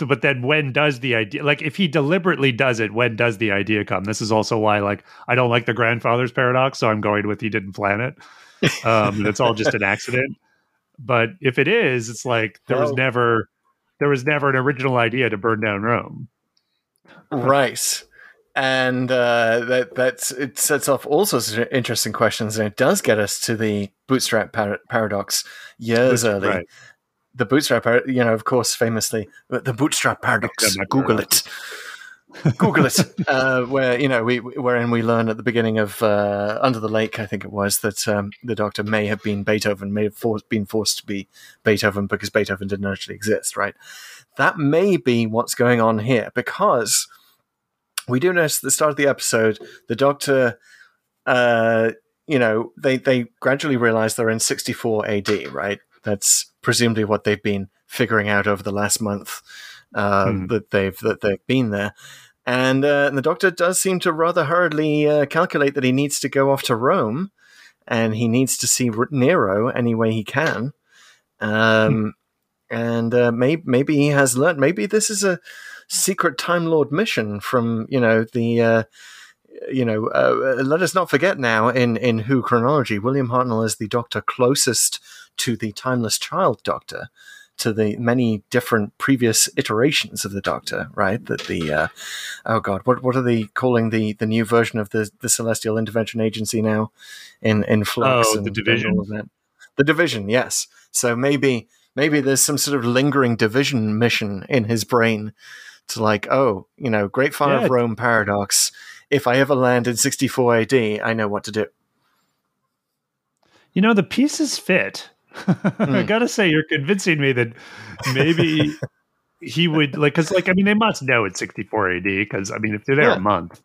but then when does the idea like if he deliberately does it when does the idea come this is also why like i don't like the grandfather's paradox so i'm going with he didn't plan it um it's all just an accident but if it is it's like there was never there was never an original idea to burn down rome Right. And uh, that that's it sets off all sorts of interesting questions, and it does get us to the bootstrap par- paradox years Bootstrap, early. right. The bootstrap, you know, of course, famously, the bootstrap paradox. Google it. Google it. Uh, where you know, we wherein we learn at the beginning of uh, Under the Lake, I think it was that um, the Doctor may have been Beethoven, may have for- been forced to be Beethoven because Beethoven didn't actually exist, right? That may be what's going on here because we do notice at the start of the episode the Doctor, uh, you know, they they gradually realize they're in 64 AD, right? That's presumably what they've been figuring out over the last month uh, Hmm. that they've that they've been there. And, uh, and the Doctor does seem to rather hurriedly uh, calculate that he needs to go off to Rome, and he needs to see Nero any way he can. Um, and uh, maybe maybe he has learned. Maybe this is a secret Time Lord mission from you know the. Uh, you know, uh, let us not forget now in, in Who chronology, William Hartnell is the doctor closest to the timeless child doctor, to the many different previous iterations of the doctor, right? That the, uh, oh God, what, what are they calling the, the new version of the, the Celestial Intervention Agency now in, in Flux? Oh, the Division. all of that? The Division, yes. So maybe, maybe there's some sort of lingering division mission in his brain to like, oh, you know, Great Fire Yeah. of Rome paradox. If I ever land in 64 AD, I know what to do. you know the pieces fit i gotta say you're convincing me that maybe he would like because like i mean they must know it's 64 ad because i mean if they're there Yeah. a month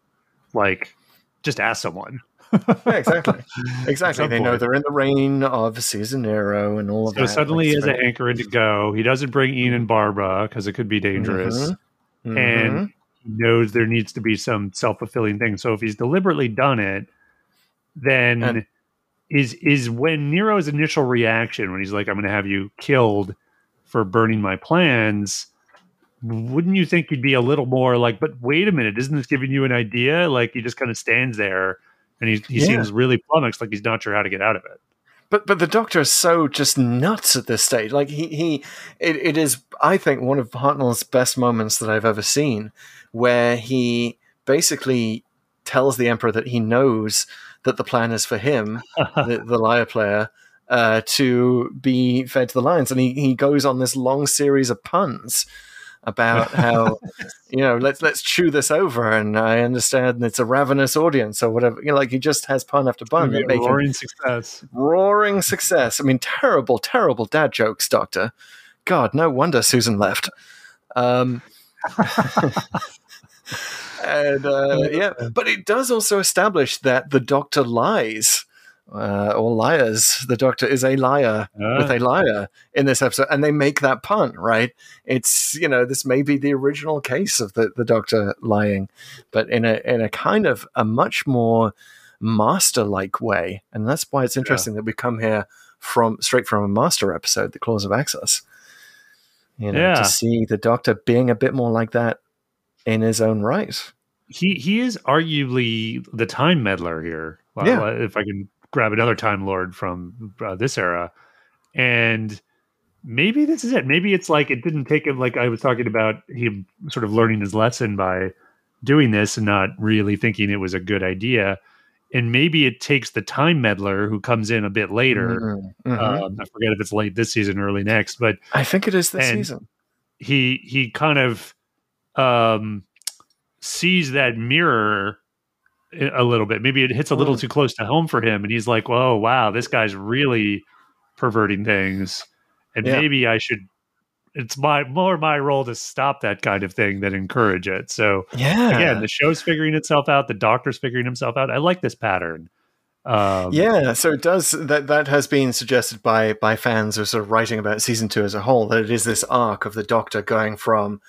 like just ask someone Yeah, exactly. Exactly. They know they're in the reign of Caesar Nero and all of so that. So suddenly he has a anchor to go he doesn't bring ian and barbara because it could be dangerous Mhm. and he knows there needs to be some self-fulfilling thing so if he's deliberately done it then And- is is when nero's initial reaction when he's like i'm going to have you killed for burning my plans wouldn't you think he'd be a little more like but wait a minute isn't this giving you an idea like he just kind of stands there and he, he Yeah. seems really flummoxed like he's not sure how to get out of it But but the Doctor is so just nuts at this stage. Like he he it, it is I think one of Hartnell's best moments that I've ever seen, where he basically tells the Emperor that he knows that the plan is for him, the, the lyre player, uh, to be fed to the lions, and he, he goes on this long series of puns about how you know let's let's chew this over, and I understand it's a ravenous audience or whatever. You know, like he just has pun after pun that make him roaring success roaring success. I mean, terrible, terrible dad jokes, Doctor. God, no wonder Susan left. Um, and uh, yeah, but it does also establish that the Doctor lies. Uh, or liars. The Doctor is a liar Ah. with a liar in this episode, and they make that pun, right? It's you know this may be the original case of the, the Doctor lying, but in a in a kind of a much more master like way, and that's why it's interesting that we come here from straight from a master episode, the Claws of Axos. You know, Yeah. to see the Doctor being a bit more like that in his own right. he he is arguably the time meddler here. Well, Yeah. if I can grab another time lord from uh, this era, and maybe this is it. Maybe it's like it didn't take him like I was talking about him sort of learning his lesson by doing this and not really thinking it was a good idea. And maybe it takes the time meddler who comes in a bit later. Mhm, mhm. Um, I forget if it's late this season or early next, but I think it is this season. he he kind of um sees that mirror a little bit maybe it hits a little Mm. too close to home for him and he's like whoa wow this guy's really perverting things and Yeah. maybe i should it's my more my role to stop that kind of thing than encourage it so Yeah, again the show's figuring itself out the doctor's figuring himself out i like this pattern um yeah. So it does that. That has been suggested by by fans who are sort of writing about season two as a whole. That it is this arc of the Doctor going from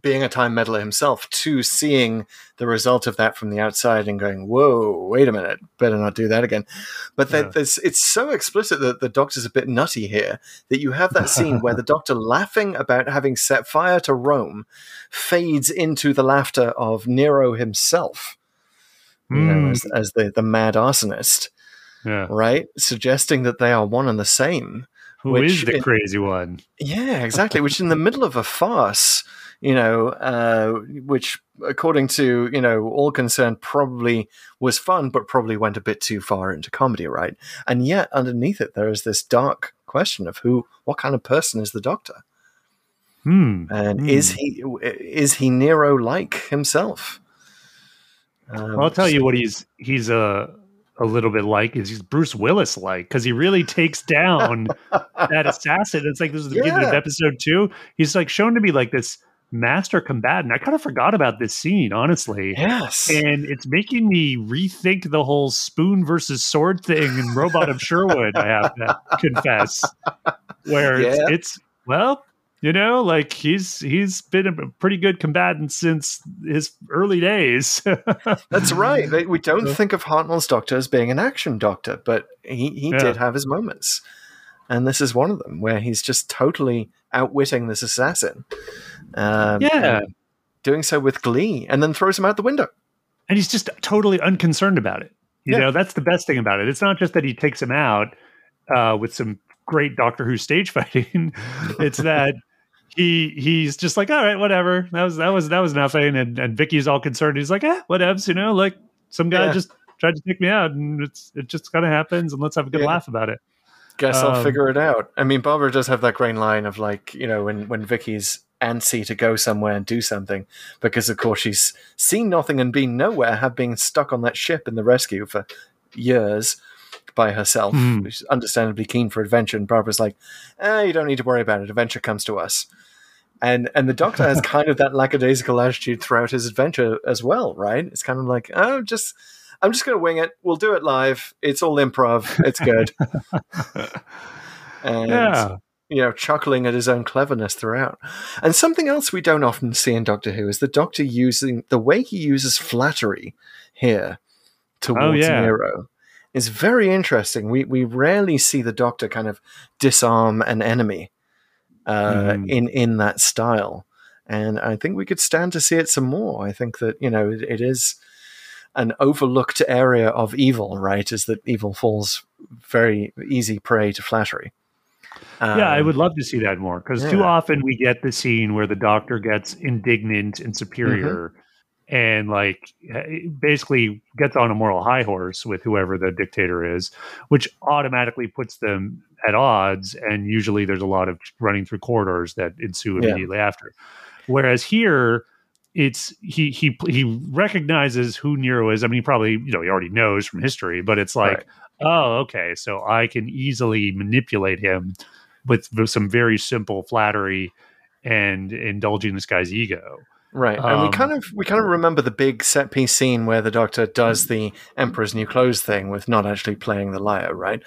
being a time meddler himself to seeing the result of that from the outside and going, "Whoa, wait a minute, better not do that again." But that Yeah. there's, it's so explicit that the Doctor's a bit nutty here that you have that scene where the Doctor laughing about having set fire to Rome fades into the laughter of Nero himself. You know, Mm. as, as the, the mad arsonist yeah right? Suggesting that they are one and the same. who is which the in- crazy one Yeah, exactly. which in the middle of a farce, you know, uh, which according to you know all concerned probably was fun, but probably went a bit too far into comedy, right? And yet underneath it, there is this dark question of who, what kind of person is the Doctor, hmm and Hmm. is he is he Nero like himself? Um, I'll tell you what he's he's a a little bit like is he's Bruce Willis like because he really takes down that assassin. It's like this is the beginning of episode two. He's like shown to be like this master combatant. I kind of forgot about this scene, honestly. Yes. And it's making me rethink the whole spoon versus sword thing in Robot of Sherwood, I have to confess. Where Yeah. it's, it's well, you know, like he's he's been a pretty good combatant since his early days. That's right. We don't think of Hartnell's doctor as being an action doctor, but he, he Yeah. did have his moments. And this is one of them where he's just totally outwitting this assassin. Um, Yeah. Doing so with glee and then throws him out the window. and he's just totally unconcerned about it. You Yeah. know, that's the best thing about it. It's not just that he takes him out uh, with some great Doctor Who stage fighting. it's that he he's just like, all right, whatever. That was that was that was nothing. And and Vicky's all concerned. He's like, eh, whatevs. You know, like some guy Yeah. just tried to take me out, and it's it just kind of happens, and let's have a good Yeah. laugh about it. Guess I'll Um, figure it out. I mean, Barbara does have that great line of like, you know, when, when Vicky's antsy to go somewhere and do something, because of course she's seen nothing and been nowhere, have been stuck on that ship in the rescue for years by herself. Hmm. She's understandably keen for adventure, and Barbara's like, eh, you don't need to worry about it. Adventure comes to us. And and the doctor has kind of that lackadaisical attitude throughout his adventure as well, right? It's kind of like, oh, just I'm just going to wing it. We'll do it live. It's all improv. It's good. and Yeah. you know, chuckling at his own cleverness throughout. And something else we don't often see in Doctor Who is the Doctor using the way he uses flattery here towards Oh, yeah. Nero is very interesting. We we rarely see the Doctor kind of disarm an enemy uh, Mhm. in in that style, and I think we could stand to see it some more. I think that you know it, it is an overlooked area of evil, right? Is that evil falls very easy prey to flattery. yeah, I Um, would love to see that more because too often we get the scene where the doctor gets indignant and superior Mm-hmm. and like eh, basically gets on a moral high horse with whoever the dictator is, which automatically puts them at odds. And usually there's a lot of running through corridors that ensue Yeah. immediately after. Whereas here, it's he he he recognizes who Nero is. I mean, he probably you know he already knows from history, but it's like, Right. oh, okay, so I can easily manipulate him with, with some very simple flattery and indulging this guy's ego. Right, and we Um, kind of we kind of remember the big set piece scene where the Doctor does the Emperor's New Clothes thing with not actually playing the lyre, right?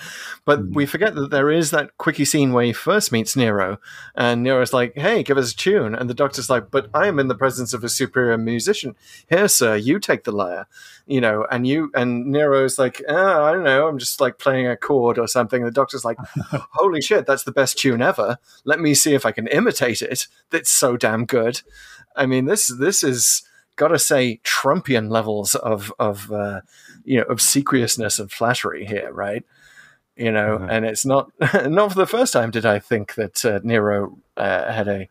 But Mm-hmm. we forget that there is that quickie scene where he first meets Nero, and Nero's like, "Hey, give us a tune," and the Doctor's like, "But I am in the presence of a superior musician. Here, sir, you take the lyre." You know, and you and Nero's like, oh, I don't know, I'm just like playing a chord or something. And the Doctor's like, "Holy shit, that's the best tune ever! Let me see if I can imitate it. That's so damn good." I mean, this this is gotta say Trumpian levels of of uh, you know obsequiousness and flattery here, right? You know, Uh-huh. and it's not not for the first time did I think that uh, Nero uh, had a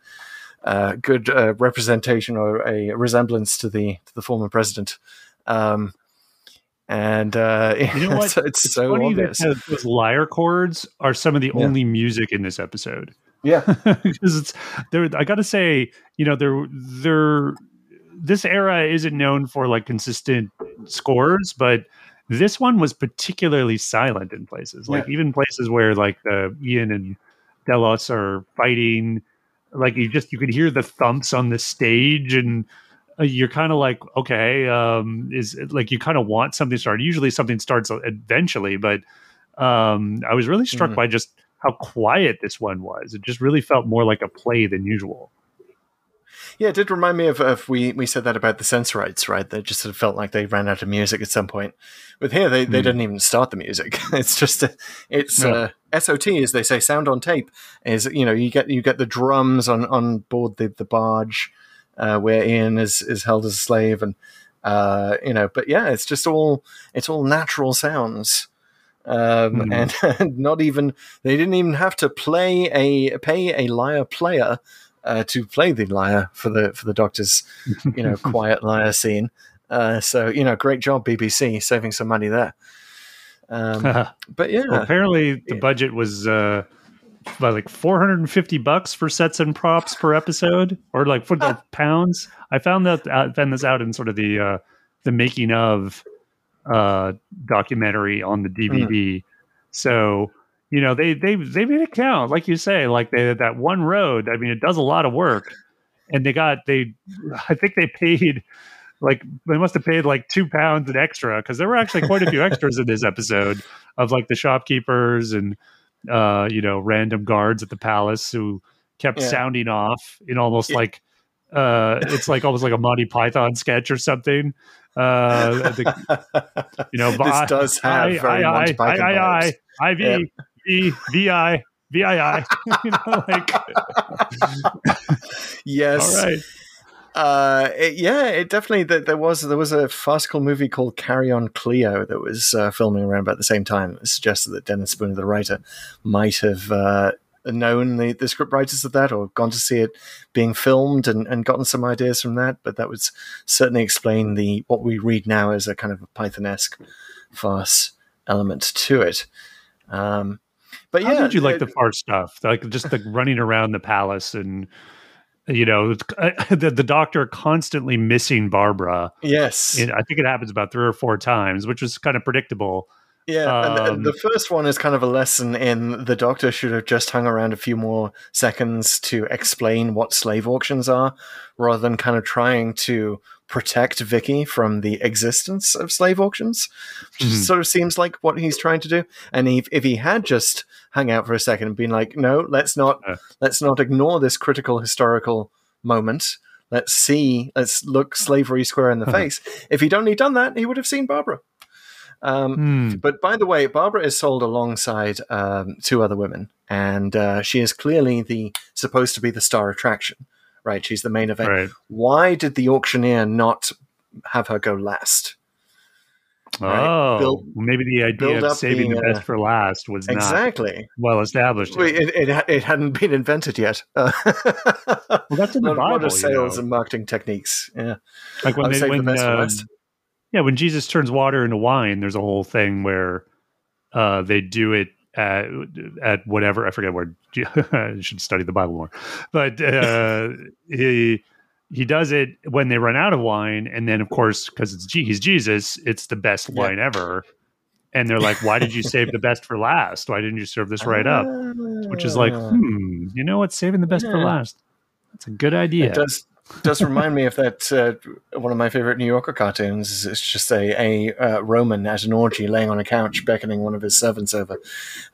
uh, good uh, representation or a resemblance to the to the former president. Um, and uh, You know what? it's, it's so funny obvious. that those- those lyre chords are some of the Yeah. only music in this episode. Yeah, because it's there. I got to say, you know, there, there, this era isn't known for like consistent scores, but this one was particularly silent in places, like even places where like the Ian and Delos are fighting. Like you just you could hear the thumps on the stage, and uh, you're kind of like, okay, um, is like you kind of want something to start. Usually, something starts eventually, but um, I was really struck Mhm. by just how quiet this one was. It just really felt more like a play than usual. Yeah, it did remind me of, of we we said that about the Sensorites, right? They just sort of felt like they ran out of music at some point. With here, they, they Hmm. didn't even start the music. It's just a, it's Yeah. uh, SOT, as they say, sound on tape. Is you know you get you get the drums on on board the the barge uh, where Ian is is held as a slave, and uh, you know, but yeah, it's just all it's all natural sounds. Um, Hmm. and, not even they didn't even have to play a pay a lyre player uh, to play the lyre for the for the doctor's you know quiet lyre scene. Uh, so you know, great job BBC saving some money there. Um, but yeah, Well, apparently the budget was uh by like 450 bucks for sets and props per episode or like for the pounds i found that I found this out in sort of the uh the making of uh documentary on the dvd so you know they they they made it count like you say like they that one road i mean it does a lot of work and they got they i think they paid like they must have paid like two pounds an extra because there were actually quite a few extras in this episode of like the shopkeepers and uh you know random guards at the palace who kept Yeah. sounding off in almost Yeah. like uh it's like almost like a Monty Python sketch or something. Uh the, you know, this does have I, very I, Monty I, I, I. I, I, V, V, V, I, V, I, I. You know, like, Yes, all right. uh, it, yeah, it definitely. There, there was there was a farcical movie called Carry On Cleo that was uh, filming around about the same time. It suggested that Dennis Spooner, the writer, might have uh, known the, the script writers of that or gone to see it being filmed and, and gotten some ideas from that. But that would certainly explain the what we read now as a kind of a Python-esque farce element to it. Um, but How yeah, did you like it- the farce stuff? Like just the running around the palace and you know the the doctor constantly missing Barbara. yes, And I think it happens about three or four times, which was kind of predictable. Yeah, and Um, the, the first one is kind of a lesson in the Doctor should have just hung around a few more seconds to explain what slave auctions are, rather than kind of trying to protect Vicky from the existence of slave auctions, which Mhm. sort of seems like what he's trying to do. And if, if he had just hung out for a second and been like, "No, let's not, Uh. let's not ignore this critical historical moment." Let's see, let's look slavery square in the Uh-huh. face. If he'd only done that, he would have seen Barbara. Um, Hmm. but by the way, Barbara is sold alongside um, two other women, and uh, she is clearly the supposed to be the star attraction, right? She's the main event. Right. Why did the auctioneer not have her go last? Right. Oh, Build- maybe the idea of saving the, the, uh, best for last was not Exactly. well established. It, it, it hadn't been invented yet. Uh, Well, that's in the Bible. of sales you know. and marketing techniques. Yeah. like when they when best for last. Yeah when Jesus turns water into wine, there's a whole thing where uh, they do it at at whatever I forget where I should study the Bible more, but uh, he he does it when they run out of wine, and then of course because it's he's Jesus, it's the best Yeah. wine ever. and they're like, "Why did you save the best for last? Why didn't you serve this right up?" Which is like, hmm, you know what? Saving the best for last. That's a good idea. It does does remind me of that uh, one of my favorite New Yorker cartoons. It's just a a uh, Roman at an orgy, laying on a couch, beckoning one of his servants over,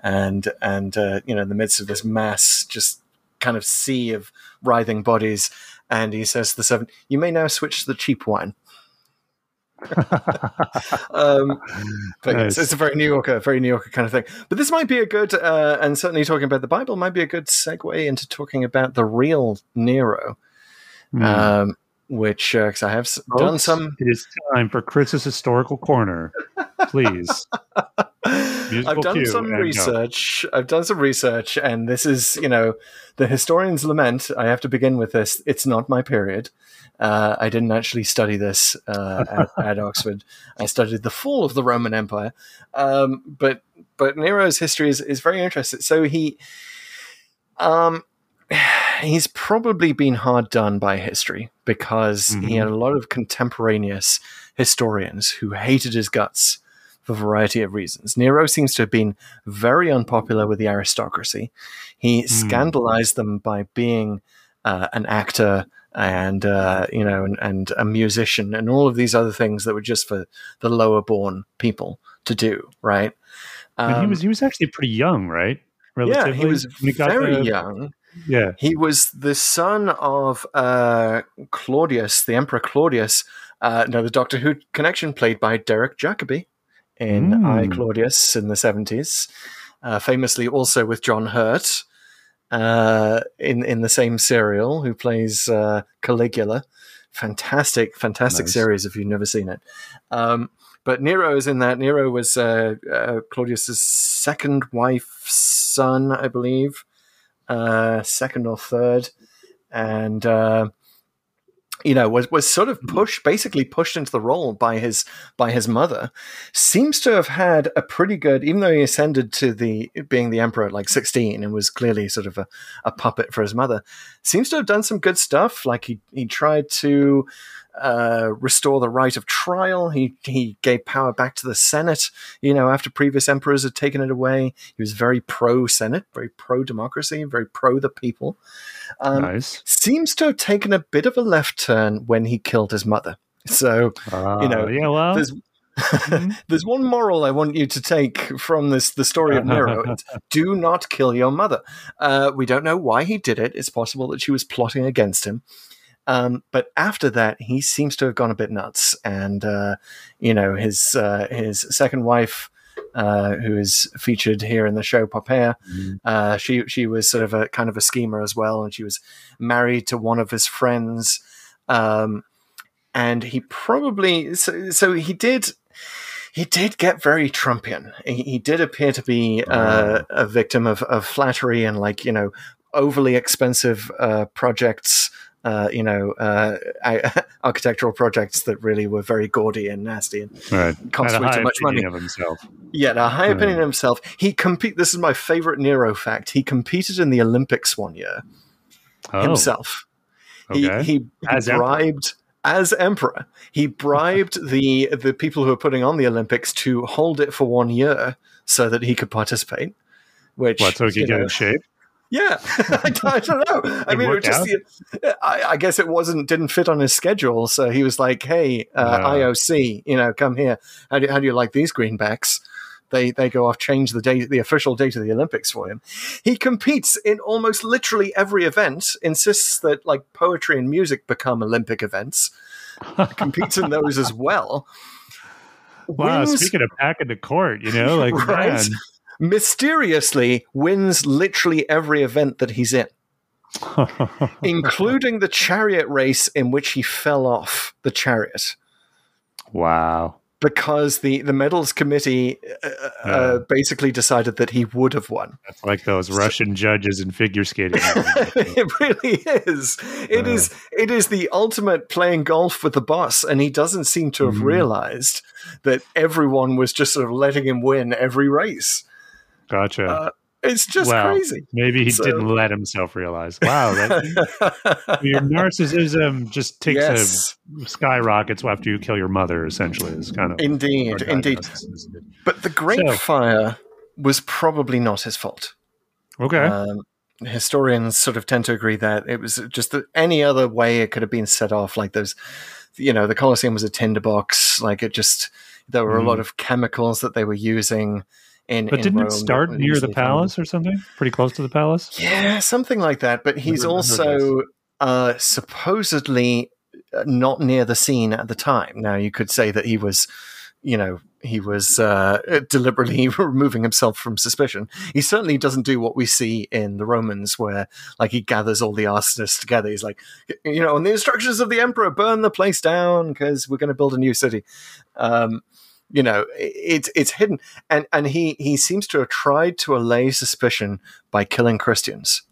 and and uh, you know in the midst of this mass, just kind of sea of writhing bodies, and he says to the servant, "You may now switch to the cheap wine." um, but yes, Nice. it's a very New Yorker, very New Yorker kind of thing. But this might be a good, uh, and certainly talking about the Bible might be a good segue into talking about the real Nero Hmm. um, which because I have s- done some. It is time for Chris's historical corner. Please. I've done some and go. research. I've done some research, and this is, you know, the historian's lament. I have to begin with this. It's not my period. Uh, I didn't actually study this uh, at, at Oxford. I studied the fall of the Roman Empire, um, but but Nero's history is, is very interesting. So he, um, he's probably been hard done by history because he had a lot of contemporaneous historians who hated his guts for a variety of reasons. Nero seems to have been very unpopular with the aristocracy. He scandalized them by being uh, an actor and uh, you know and, and a musician and all of these other things that were just for the lower born people to do. Right? And he Um, was he was actually pretty young, right? yeah, he was got very to- young. Yeah. He was the son of uh, Claudius, the Emperor Claudius. Uh, now, the Doctor Who connection played by Derek Jacobi in Mm. I Claudius in the 70s, uh, famously also with John Hurt uh, in, in the same serial, who plays uh, Caligula. Fantastic, fantastic Nice. series if you've never seen it. Um, but Nero is in that. Nero was uh, uh, Claudius's second wife's son, I believe uh, second or third, and uh, you know was was sort of pushed, basically pushed into the role by his by his mother. Seems to have had a pretty good, even though he ascended to the being the emperor at like sixteen and was clearly sort of a, a puppet for his mother. Seems to have done some good stuff. Like he he tried to. Uh, restore the right of trial. He he gave power back to the Senate. You know, after previous emperors had taken it away, he was very pro Senate, very pro democracy, very pro the people. Um, nice. Seems to have taken a bit of a left turn when he killed his mother. So you know, Uh, yeah, well, there's there's one moral I want you to take from this the story of Nero. It's, do not kill your mother. Uh, we don't know why he did it. It's possible that she was plotting against him. Um, but after that, he seems to have gone a bit nuts, and uh, you know his uh, his second wife, uh, who is featured here in the show, Poppaea, uh, she she was sort of a kind of a schemer as well, and she was married to one of his friends, um, and he probably so, so he did he did get very Trumpian. He, he did appear to be uh, a victim of, of flattery and like you know overly expensive uh, projects. Uh, you know, uh, architectural projects that really were very gaudy and nasty and right. cost way too much money. of himself. Yeah, a high opinion of himself. He compete. This is my favorite Nero fact. He competed in the Olympics one year Oh, himself. okay. He he, As he emperor. bribed as emperor. He bribed the the people who were putting on the Olympics to hold it for one year so that he could participate. Which What, so he could get know, in shape? Yeah, I, don't- know. I It mean, it just out? I, I guess it wasn't didn't fit on his schedule, so he was like, "Hey, uh, Yeah. IOC, you know, come here. How do how do you like these greenbacks?" They they go off, change the date, the official date of the Olympics for him. He competes in almost literally every event. Insists that like poetry and music become Olympic events. competes in those as well. Wow, Wins- speaking of packing the court, you know, like Right? man, mysteriously wins literally every event that he's in. including the chariot race in which he fell off the chariot wow. because the, the medals committee uh, uh, basically decided that he would have won. That's like those Russian judges in figure skating. it really is. It Yeah. is. It is the ultimate playing golf with the boss, and he doesn't seem to have Mhm. realized that everyone was just sort of letting him win every race. Gotcha. Uh, It's just well, crazy. Maybe he So- didn't let himself realize. Wow, that, your narcissism just takes yes, a skyrockets after you kill your mother. Essentially, is kind of indeed, indeed. But the Great So- Fire was probably not his fault. Okay, Um, historians sort of tend to agree that it was just that any other way it could have been set off, like those, you know, the Colosseum was a tinderbox. Like it just, there were a lot of chemicals that they were using in. But in didn't Rome it start near the palace or something? Pretty close to the palace. Yeah, something like that. But he's also uh, supposedly uh, not near the scene at the time. Now, you could say that he was, you know, he was uh, deliberately removing himself from suspicion. He certainly doesn't do what we see in the Romans, where like he gathers all the arsonists together. He's like, you know, on the instructions of the emperor, burn the place down because we're going to build a new city. Um, you know, it's it's hidden, and and he he seems to have tried to allay suspicion by killing Christians,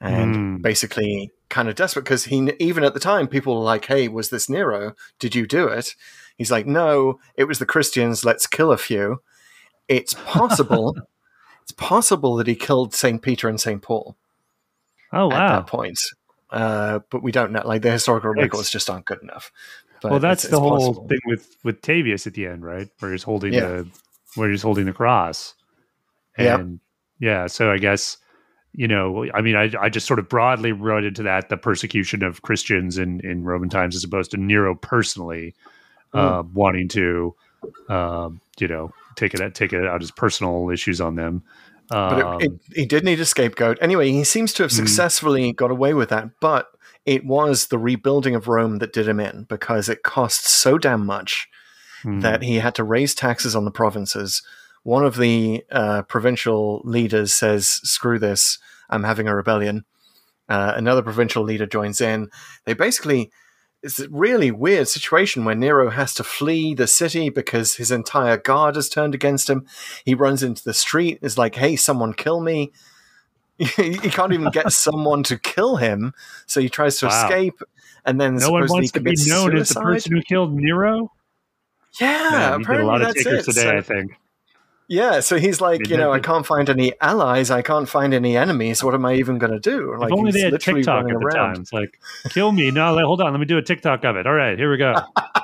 and Hmm. basically kind of desperate because he even at the time people were like, "Hey, was this Nero? Did you do it?" He's like, "No, it was the Christians. Let's kill a few." It's possible. it's possible that he killed Saint Peter and Saint Paul Oh wow at that point, uh, but we don't know. Like the historical It's- records just aren't good enough. But well, that's it's- the it's whole possible. thing with with Tavius at the end, right? Where he's holding Yeah. the where he's holding the cross. And yeah, so I guess you know, I mean, I I just sort of broadly wrote into that the persecution of Christians in in Roman times, as opposed to Nero personally Hmm. uh, wanting to, um, you know, take it take it out his personal issues on them. But Um, it, it, he did need a scapegoat. Anyway, he seems to have Hmm. successfully got away with that, but it was the rebuilding of Rome that did him in because it cost so damn much hmm. that he had to raise taxes on the provinces. One of the uh, provincial leaders says, screw this, I'm having a rebellion. Uh, another provincial leader joins in. They basically, it's a really weird situation where Nero has to flee the city because his entire guard has turned against him. He runs into the street, is like, hey, someone kill me. he can't even get someone to kill him, so he tries to Wow. escape. And then no one wants to be known as the person who killed Nero. Yeah, you did a apparently lot of takers it. today, So- I think. yeah, so he's like, you know, I can't find any allies. I can't find any enemies. What am I even going to do? Like, if only they had TikTok at the around. time. It's like, kill me. No, hold on. Let me do a TikTok of it. All right, here we go.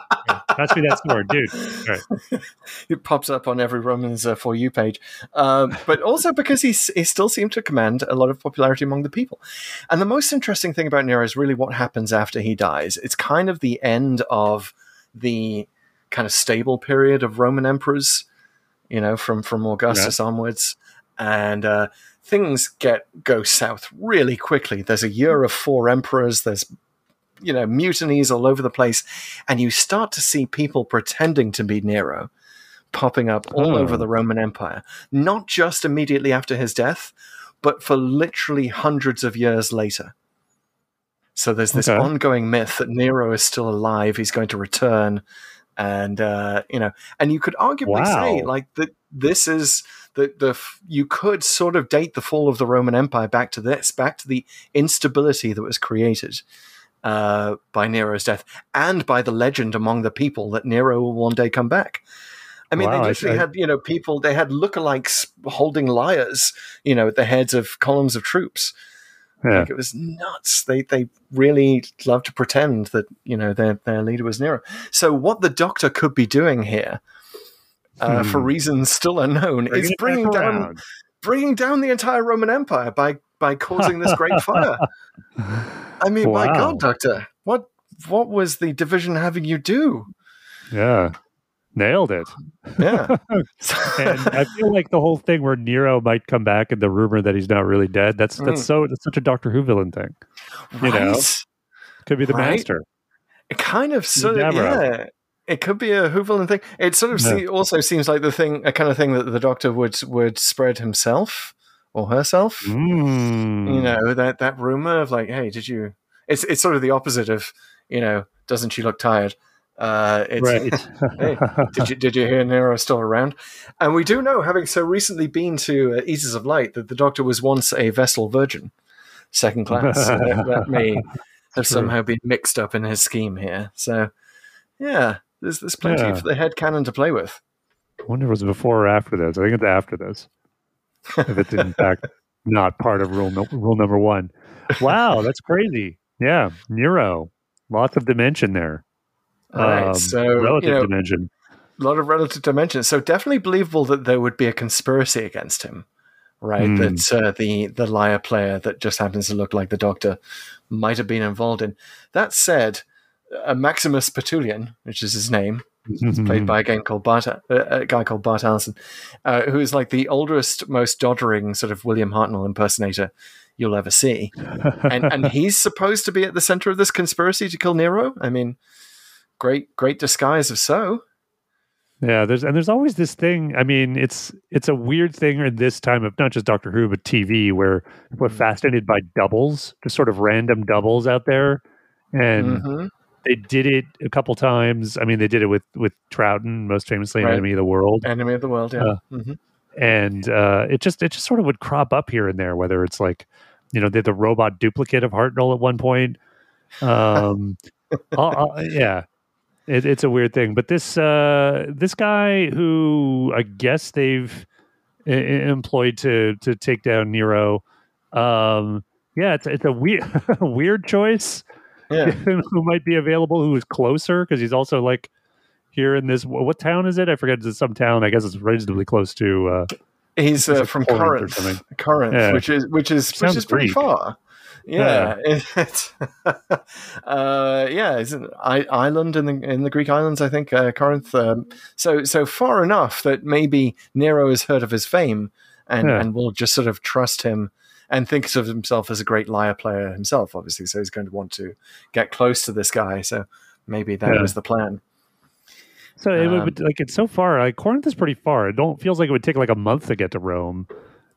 Pass me that sword, dude. Right. It pops up on every Roman's uh, for you page, um, but also because he's, he still seemed to command a lot of popularity among the people. And the most interesting thing about Nero is really what happens after he dies. It's kind of the end of the kind of stable period of Roman emperors, you know, from from Augustus onwards, and uh, things get go south really quickly. There's a year of four emperors. There's you know mutinies all over the place, and you start to see people pretending to be Nero popping up all Oh. over the Roman Empire, not just immediately after his death, but for literally hundreds of years later. So there's this Okay. ongoing myth that Nero is still alive. He's going to return, and uh, you know, and you could arguably say like that. This is the the you could sort of date the fall of the Roman Empire back to this, back to the instability that was created uh, by Nero's death, and by the legend among the people that Nero will one day come back. I mean, Wow, they literally I- had you know people. They had lookalikes holding lyres, you know, at the heads of columns of troops. Yeah. Like it was nuts. They they really love to pretend that you know their their leader was Nero. So what the Doctor could be doing here, uh, for Hmm. reasons still unknown, Bring is bringing down bringing down the entire Roman Empire by by causing this great fire. I mean, my God, Doctor, what what was the division having you do? Yeah. Nailed it. Yeah, And I feel like the whole thing where Nero might come back and the rumor that he's not really dead, that's that's Mm. so that's such a Doctor Who villain thing. you know, Could be the Right? master. It kind of sort of yeah. It could be a Hooverland thing. It sort of Yeah. see, also seems like the thing, a kind of thing that the Doctor would would spread himself or herself. Mm. You know that that rumor of like, hey, did you? It's it's sort of the opposite of you know, doesn't she look tired? Uh, it's, Right. it's hey, did you did you hear Nero still around? And we do know, having so recently been to uh, Eaters of Light, that the Doctor was once a vestal virgin, second class. So that, that may have True. somehow been mixed up in his scheme here. So yeah, there's there's plenty Yeah. for the head canon to play with. I wonder if it was before or after this. I think it's after this. If it's in fact not part of rule no, rule number one. Wow, that's crazy. Yeah, Nero, lots of dimension there. All right, Um, so, relative you know- dimension. a lot of relative dimension. So definitely believable that there would be a conspiracy against him, right? Hmm. That uh, the the liar player that just happens to look like the Doctor might have been involved in. That said, uh, Maximus Pettulian, which is his name, played by a game called Bart, a guy called Bart Allison, uh, who is like the oldest, most doddering sort of William Hartnell impersonator you'll ever see, and and he's supposed to be at the center of this conspiracy to kill Nero. I mean, great, great disguise if so. Yeah, there's and there's always this thing. I mean, it's it's a weird thing in this time of not just Doctor Who but TV, where we're fascinated by doubles, just sort of random doubles out there, and Mhm. They did it a couple times. I mean, they did it with with Troughton, most famously in Right. Enemy of the World, Enemy of the world, yeah. Uh, Mhm. and uh, it just it just sort of would crop up here and there. Whether it's like, you know, the, the robot duplicate of Hartnell at one point. Um, I'll- I'll- yeah, it, it's a weird thing. But this uh, this guy who I guess they've e- employed to to take down Nero. Um, yeah, it's it's a weird weird choice. Yeah. who might be available? Who is closer? Because he's also like here in this. What town is it? I forget. It's some town. I guess it's reasonably close to. Uh, He's uh, like from Corinth Corinth. Corinth, Yeah. which is which is which is pretty Greek. far. Yeah, it's uh, yeah, it's an island in the in the Greek islands, I think. Uh, Corinth, um, so so far enough that maybe Nero has heard of his fame and Yeah. and will just sort of trust him and thinks of himself as a great lyre player himself. Obviously, so he's going to want to get close to this guy. So maybe that Yeah. was the plan. so it Um, would like it's so far. Like Corinth is pretty far. It don't feels like it would take like a month to get to Rome.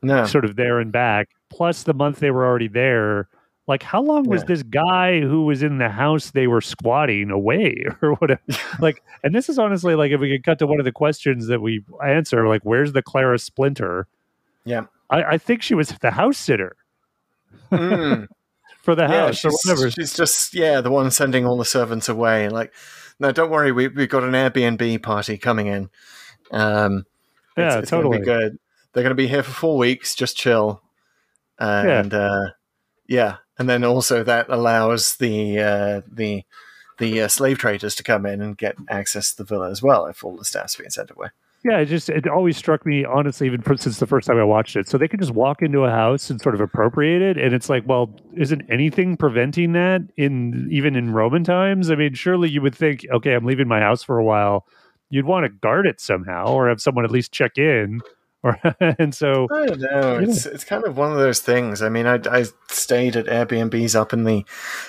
No, sort of there and back, plus the month they were already there. Like, how long was Yeah. this guy who was in the house they were squatting away or whatever? like, and this is honestly like if we could cut to one of the questions that we answer, like, where's the Clara Splinter? yeah. I, I think she was the house sitter Mm. for the yeah, house or whatever. she's just yeah the one sending all the servants away. Like, no, don't worry, we we've got an Airbnb party coming in. Um, Yeah, it's, it's gonna totally. be good. They're going to be here for four weeks, just chill, and yeah, uh, yeah. and then also that allows the uh, the the uh, slave traders to come in and get access to the villa as well if all the staff's being sent away. Yeah, it just it always struck me honestly, even since the first time I watched it. So they could just walk into a house and sort of appropriate it, and it's like, well, isn't anything preventing that in even in Roman times? I mean, surely you would think, okay, I'm leaving my house for a while. You'd want to guard it somehow, or have someone at least check in, or and so I don't know. It's it's kind of one of those things. I mean, I, I stayed at Airbnbs up in the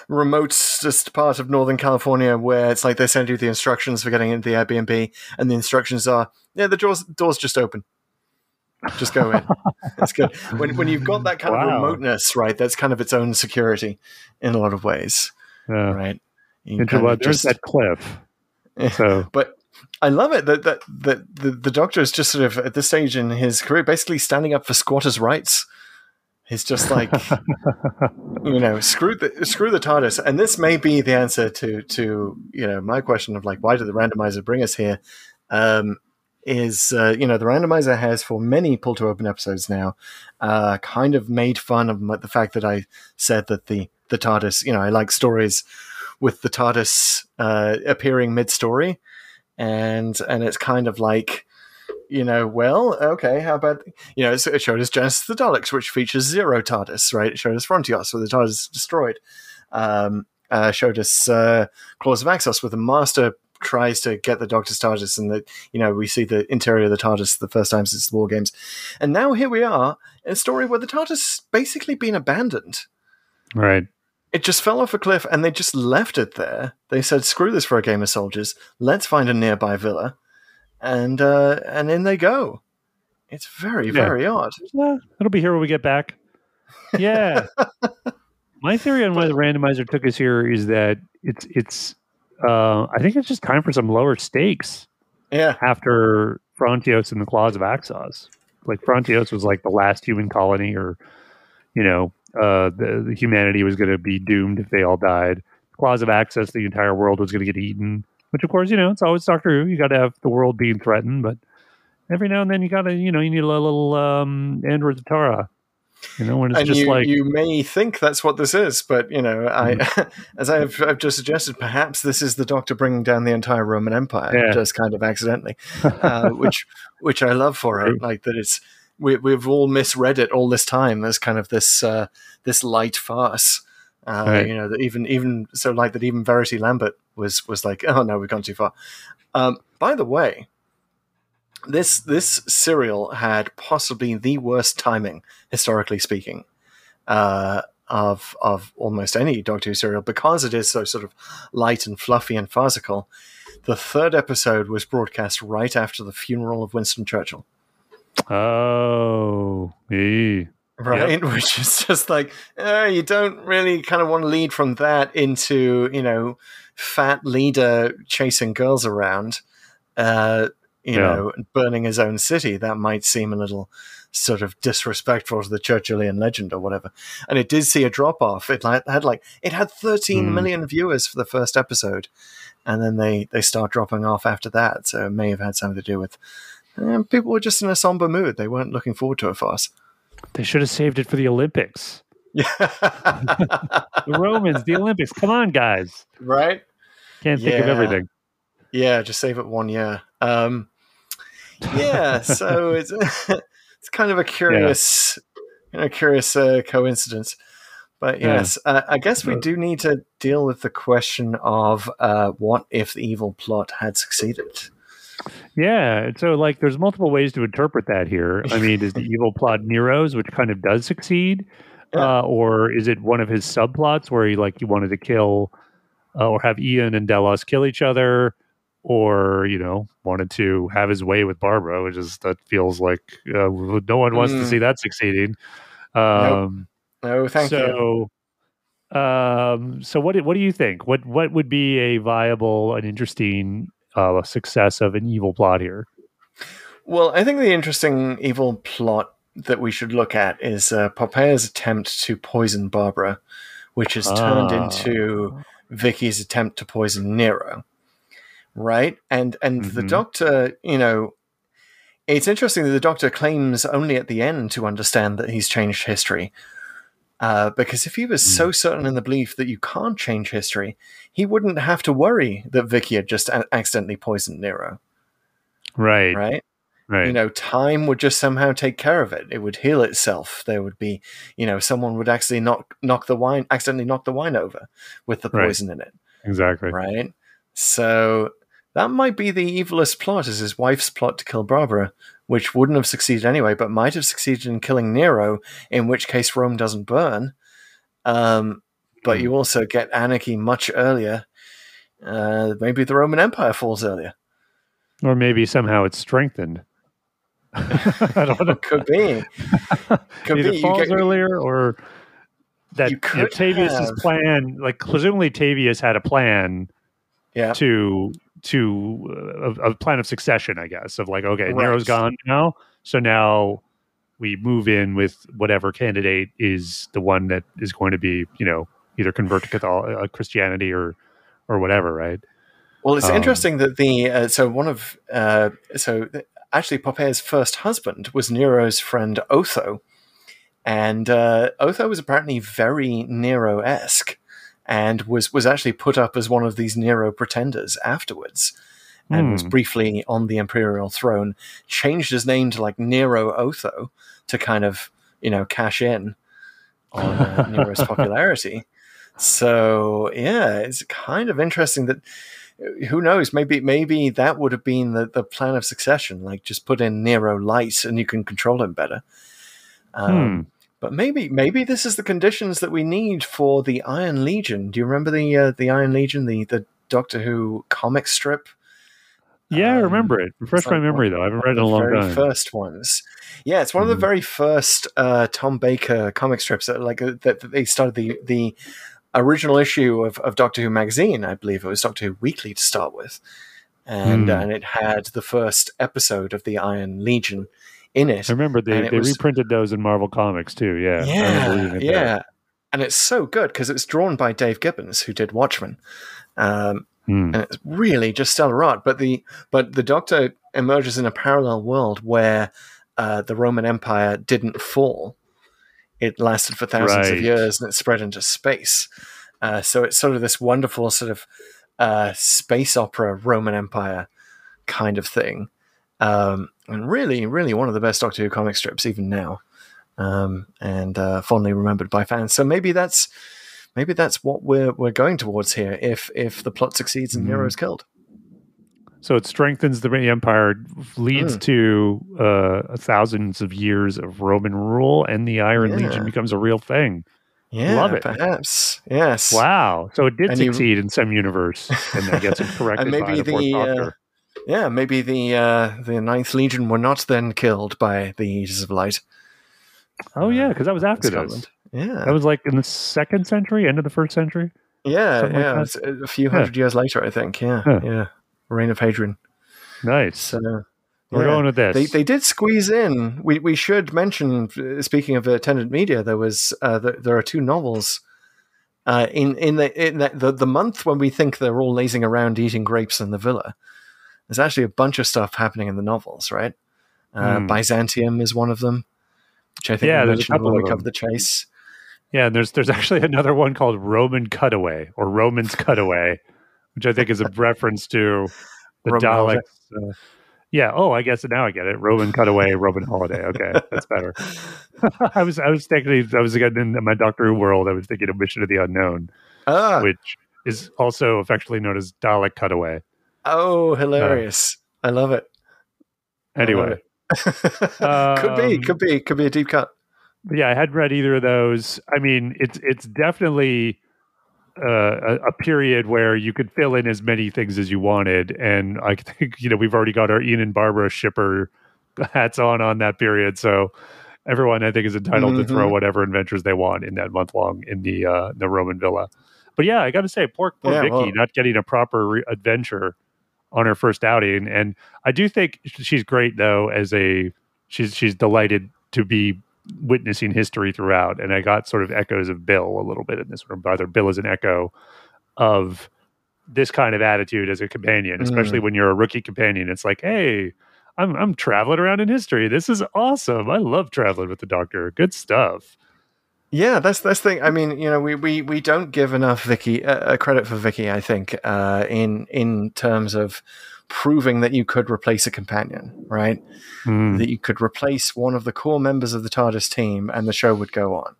remotest part of Northern California where it's like they send you the instructions for getting into the Airbnb, and the instructions are, yeah, the doors doors just open. Just go in. That's good. When when you've got that kind Wow. of remoteness, right? That's kind of its own security in a lot of ways, uh, right? You of there's just- that cliff. So but I love it that that, that the, the doctor is just sort of at this stage in his career basically standing up for squatters' rights. He's just like you know, screw the screw the TARDIS. And this may be the answer to to, you know, my question of like why did the randomizer bring us here? Um is uh, you know the randomizer has for many pull to open episodes now uh, kind of made fun of the fact that I said that the the TARDIS you know I like stories with the TARDIS uh, appearing mid story and and it's kind of like you know well okay how about you know it showed us Genesis of the Daleks which features zero TARDIS right? It showed us Frontios where the TARDIS is destroyed. Um, uh, showed us uh, Claws of Axos where the Master tries to get the Doctor's TARDIS and that you know we see the interior of the TARDIS the first time since the War Games. And now here we are in a story where the TARDIS basically been abandoned. Right, it just fell off a cliff and they just left it there. They said, "Screw this for a game of soldiers. Let's find a nearby villa," and uh, and in they go. It's very Yeah. very odd. Yeah, it'll be here when we get back. Yeah. My theory on why the randomizer took us here is that it's it's uh, I think it's just time for some lower stakes Yeah, after Frontios and the Claws of Axos. Like Frontios was like the last human colony, or you know, uh, the, the humanity was going to be doomed if they all died. The Claws of Axos, the entire world was going to get eaten. Which, of course, you know, it's always Doctor Who. You got to have the world being threatened, but every now and then you gotta, you know, you need a little um, Android Tara. You know, when it's and just you, like you may think that's what this is, but you know, I, Mm. as I've, I've just suggested, perhaps this is the Doctor bringing down the entire Roman Empire, Yeah. just kind of accidentally, uh, which which I love for it. Like that, it's we, we've all misread it all this time as kind of this uh, this light farce. Uh, Right. You know, that even even so light that even Verity Lambert was was like, oh no, we've gone too far. Um, by the way, this this serial had possibly the worst timing, historically speaking, uh, of of almost any Doctor Who serial because it is so sort of light and fluffy and farcical. The third episode was broadcast right after the funeral of Winston Churchill, oh, right? Which is just like uh, you don't really kind of want to lead from that into you know fat leader chasing girls around. Uh, you Yeah. know, burning his own city, that might seem a little sort of disrespectful to the Churchillian legend or whatever. And it did see a drop off. It had like it had 13 Hmm. million viewers for the first episode, and then they they start dropping off after that. So it may have had something to do with eh, people were just in a somber mood. They weren't looking forward to a farce. they should have saved it for the Olympics. Yeah, The Romans, the Olympics. Come on, guys. right. Can't think of everything. Yeah, just save it one year. Um, yeah, so it's it's kind of a curious, you know, curious uh, coincidence. But Yeah. yes, uh, I guess we do need to deal with the question of uh, what if the evil plot had succeeded. Yeah. So, like, there's multiple ways to interpret that here. I mean, is the evil plot Nero's, which kind of does succeed? Yeah. Uh, or is it one of his subplots where he, like, he wanted to kill uh, or have Ian and Delos kill each other? Or, you know, wanted to have his way with Barbara, which is that feels like uh, no one wants to Mm. see that succeeding. Um, No, thank you. so, um, so what? do- What do you think? What What would be a viable and interesting uh, success of an evil plot here? Well, I think the interesting evil plot that we should look at is uh, Poppaea's attempt to poison Barbara, which is turned Ah. into Vicky's attempt to poison Nero. Right? And and the Mhm. doctor, you know, it's interesting that the doctor claims only at the end to understand that he's changed history. Uh, because if he was so certain in the belief that you can't change history, he wouldn't have to worry that Vicky had just a- accidentally poisoned Nero, Right, right? right. you know time would just somehow take care of it it would heal itself there would be you know someone would actually knock knock the wine accidentally knock the wine over with the Right. poison in it exactly. right so that might be the evilest plot is his wife's plot to kill barbara which wouldn't have succeeded anyway but might have succeeded in killing nero in which case rome doesn't burn um, but Hmm. you also get anarchy much earlier uh, maybe the roman empire falls earlier Or maybe somehow it's strengthened. I don't know. could be could Either be falls get- earlier or that You you know, Tavius's have- plan. Like presumably Tavius had a plan yeah to to uh, a, a plan of succession, I guess, of like, okay, Right. Nero's gone now, so now we move in with whatever candidate is the one that is going to be, you know, either convert to Catholic, uh, Christianity or or whatever, right? Well, it's Um, interesting that the uh, so one of uh, so actually Poppaea's first husband was Nero's friend Otho, and uh, Otho was apparently very Nero esque, and was was actually put up as one of these Nero pretenders afterwards, and was Hmm. briefly on the imperial throne. Changed his name to like Nero Otho to kind of you know cash in on uh, Nero's popularity. So yeah, it's kind of interesting that who knows maybe maybe that would have been the, the plan of succession like just put in nero light and you can control him better um, but maybe maybe this is the conditions that we need for the iron legion do you remember the uh, the iron legion the the doctor who comic strip Yeah, I Um, remember it. Refresh my memory though. I haven't read it in a the long very time. first ones yeah it's one of Mhm. the very first uh, tom baker comic strips that like uh, that, that they started the the original issue of, of doctor who magazine i believe it was doctor who weekly to start with and Hmm. and it had the first episode of the iron legion in it I remember they, it they was- reprinted those in Marvel Comics too. Yeah, yeah yeah and it's so good because it's drawn by dave gibbons who did watchmen um, Hmm. and it's really just stellar art. But the but the Doctor emerges in a parallel world where uh, the Roman Empire didn't fall. It lasted for thousands Right. of years and it spread into space. Uh, so it's sort of this wonderful sort of uh, space opera Roman Empire kind of thing. Um, and really, really one of the best Doctor Who comic strips even now, um, and uh, fondly remembered by fans. So maybe that's maybe that's what we're we're going towards here. If if the plot succeeds and Mhm. is killed, So it strengthens the empire, leads Mm. to uh, thousands of years of Roman rule, and the Iron Yeah. Legion becomes a real thing. yeah, Love it. perhaps yes. Wow! So it did And you- succeed in some universe, and I guess it's corrected And by maybe the Fourth the, uh, Doctor. Yeah, maybe the uh, the Ninth Legion were not then killed by the Eaters of Light. oh yeah, because that was after those. Yeah, That was like in the second century, end of the first century. yeah, something like yeah. that. a few hundred years later, I think. Yeah, Yeah. yeah. Reign of Hadrian. Nice. So We're yeah. going with this. They they did squeeze in. We we should mention. uh, Speaking of attendant media, there was uh, there, there are two novels. Uh, in in the in the, the the month when we think they're all lazing around eating grapes in the villa, there's actually a bunch of stuff happening in the novels. Right, uh, Hmm. Byzantium is one of them, which I think Yeah, we there's a couple when we of covered the chase. Yeah, and there's there's actually another one called Roman Cutaway or Roman's Cutaway, which I think is a reference to the Roman. Daleks. Uh, yeah. Oh, I guess now I get it. Roman Cutaway, Roman Holiday. Okay, that's better. I was I was thinking I was getting in my Doctor Who world. I was thinking of Mission of the Unknown, Ah, which is also affectionately known as Dalek Cutaway. Oh, hilarious! I love it. I love Anyway, it. could be, Um, could be, could be a deep cut. Yeah, I hadn't read either of those. I mean, it's it's definitely uh, a, a period where you could fill in as many things as you wanted, and I think you know we've already got our Ian and Barbara shipper hats on on that period, so everyone I think is entitled to throw Mhm. whatever adventures they want in that month long in the uh, the Roman villa. But yeah, I got to say, poor poor Yeah, Vicky well- not getting a proper re- adventure on her first outing, and I do think she's great though as a she's she's delighted to be witnessing history throughout. And I got sort of echoes of Bill a little bit in this room. Either Bill is an echo of this kind of attitude as a companion, especially mm. when you're a rookie companion. It's like, hey, I'm I'm traveling around in history. This is awesome. I love traveling with the Doctor. Good stuff. Yeah, that's that's the thing. I mean, you know, we we, we don't give enough Vicky uh, uh, credit for Vicky. I think uh, in in terms of proving that you could replace a companion, right? Hmm. That you could replace one of the core members of the TARDIS team, and the show would go on,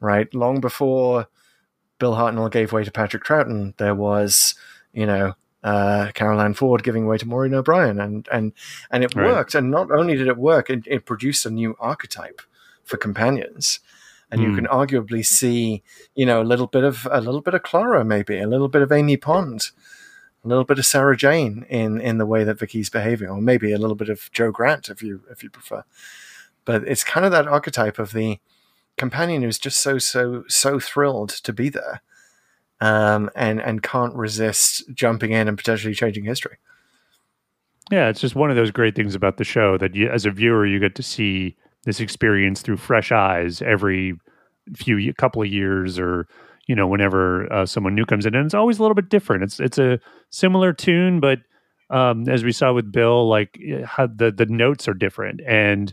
right? Long before Bill Hartnell gave way to Patrick Troughton, there was, you know. Uh, Carole Ann Ford giving way to Maureen O'Brien, and and and it Right. worked. And not only did it work, it, it produced a new archetype for companions and you Hmm. can arguably see you know a little bit of a little bit of Clara maybe a little bit of Amy Pond a little bit of Sarah Jane in in the way that Vicky's behaving or maybe a little bit of Jo Grant if you if you prefer but it's kind of that archetype of the companion who's just so so so thrilled to be there um and and can't resist jumping in and potentially changing history Yeah, it's just one of those great things about the show that you, as a viewer, you get to see this experience through fresh eyes every few couple of years, or you know, whenever uh, someone new comes in, and it's always a little bit different. It's it's a similar tune, but um, as we saw with Bill, like eh, how the the notes are different, and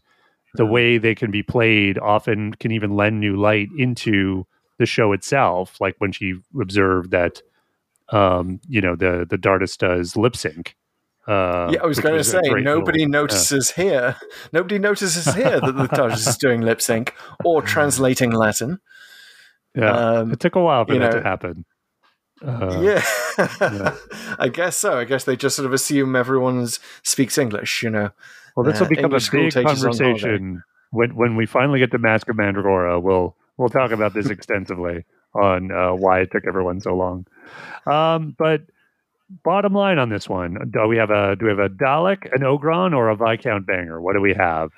the way they can be played often can even lend new light into the show itself. Like when she observed that, um, you know, the the TARDIS does lip sync. Uh, yeah, I was going to say nobody little- notices here. Nobody notices here that the TARDIS is doing lip sync or translating Latin. Yeah, Um, it took a while for that know- to happen. Uh, yeah, yeah. I guess so. I guess they just sort of assume everyone speaks English. You know. Well, this will Uh, become English a big teachers on holiday. conversation when when we finally get to Masque of Mandragora. We'll we'll talk about this extensively on uh, why it took everyone so long. Um, but bottom line on this one, do we have a do we have a Dalek, an Ogron, or a Viscount Banger? What do we have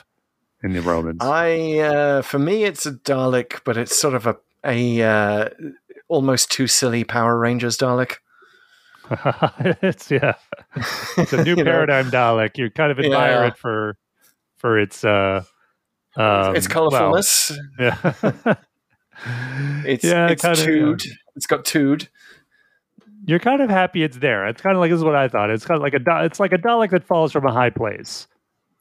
in the Romans? I uh, for me it's a Dalek, but it's sort of a a uh, almost too silly Power Rangers Dalek. it's yeah, it's a new You know, paradigm Dalek. You kind of admire Yeah. it for for its uh, um, its well, colorfulness. yeah. it's yeah, it's kinda, yeah. It's got tood. You're kind of happy it's there. It's kind of like this is what I thought. It's kind of like a it's like a Dalek that falls from a high place.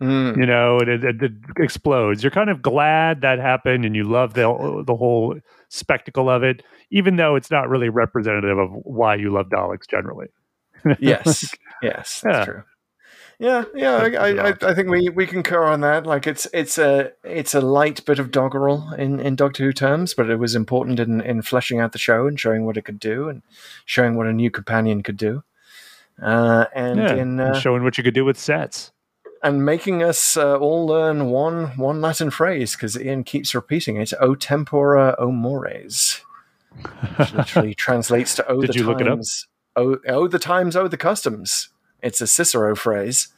Mm. you know, and it, it, it explodes. You're kind of glad that happened, and you love the the whole spectacle of it, even though it's not really representative of why you love Daleks generally. yes, yes, that's Yeah. true. Yeah, yeah, I, I, I- think we, we concur on that. Like it's it's a it's a light bit of doggerel in, in Doctor Who terms, but it was important in, in fleshing out the show and showing what it could do and showing what a new companion could do, uh, and yeah, in and uh, showing what you could do with sets. and making us uh, all learn one one Latin phrase because Ian keeps repeating it: "O tempora, o mores," which literally translates to "O Did the you times." look it up? Oh, oh, the times, oh, the customs. It's a Cicero phrase.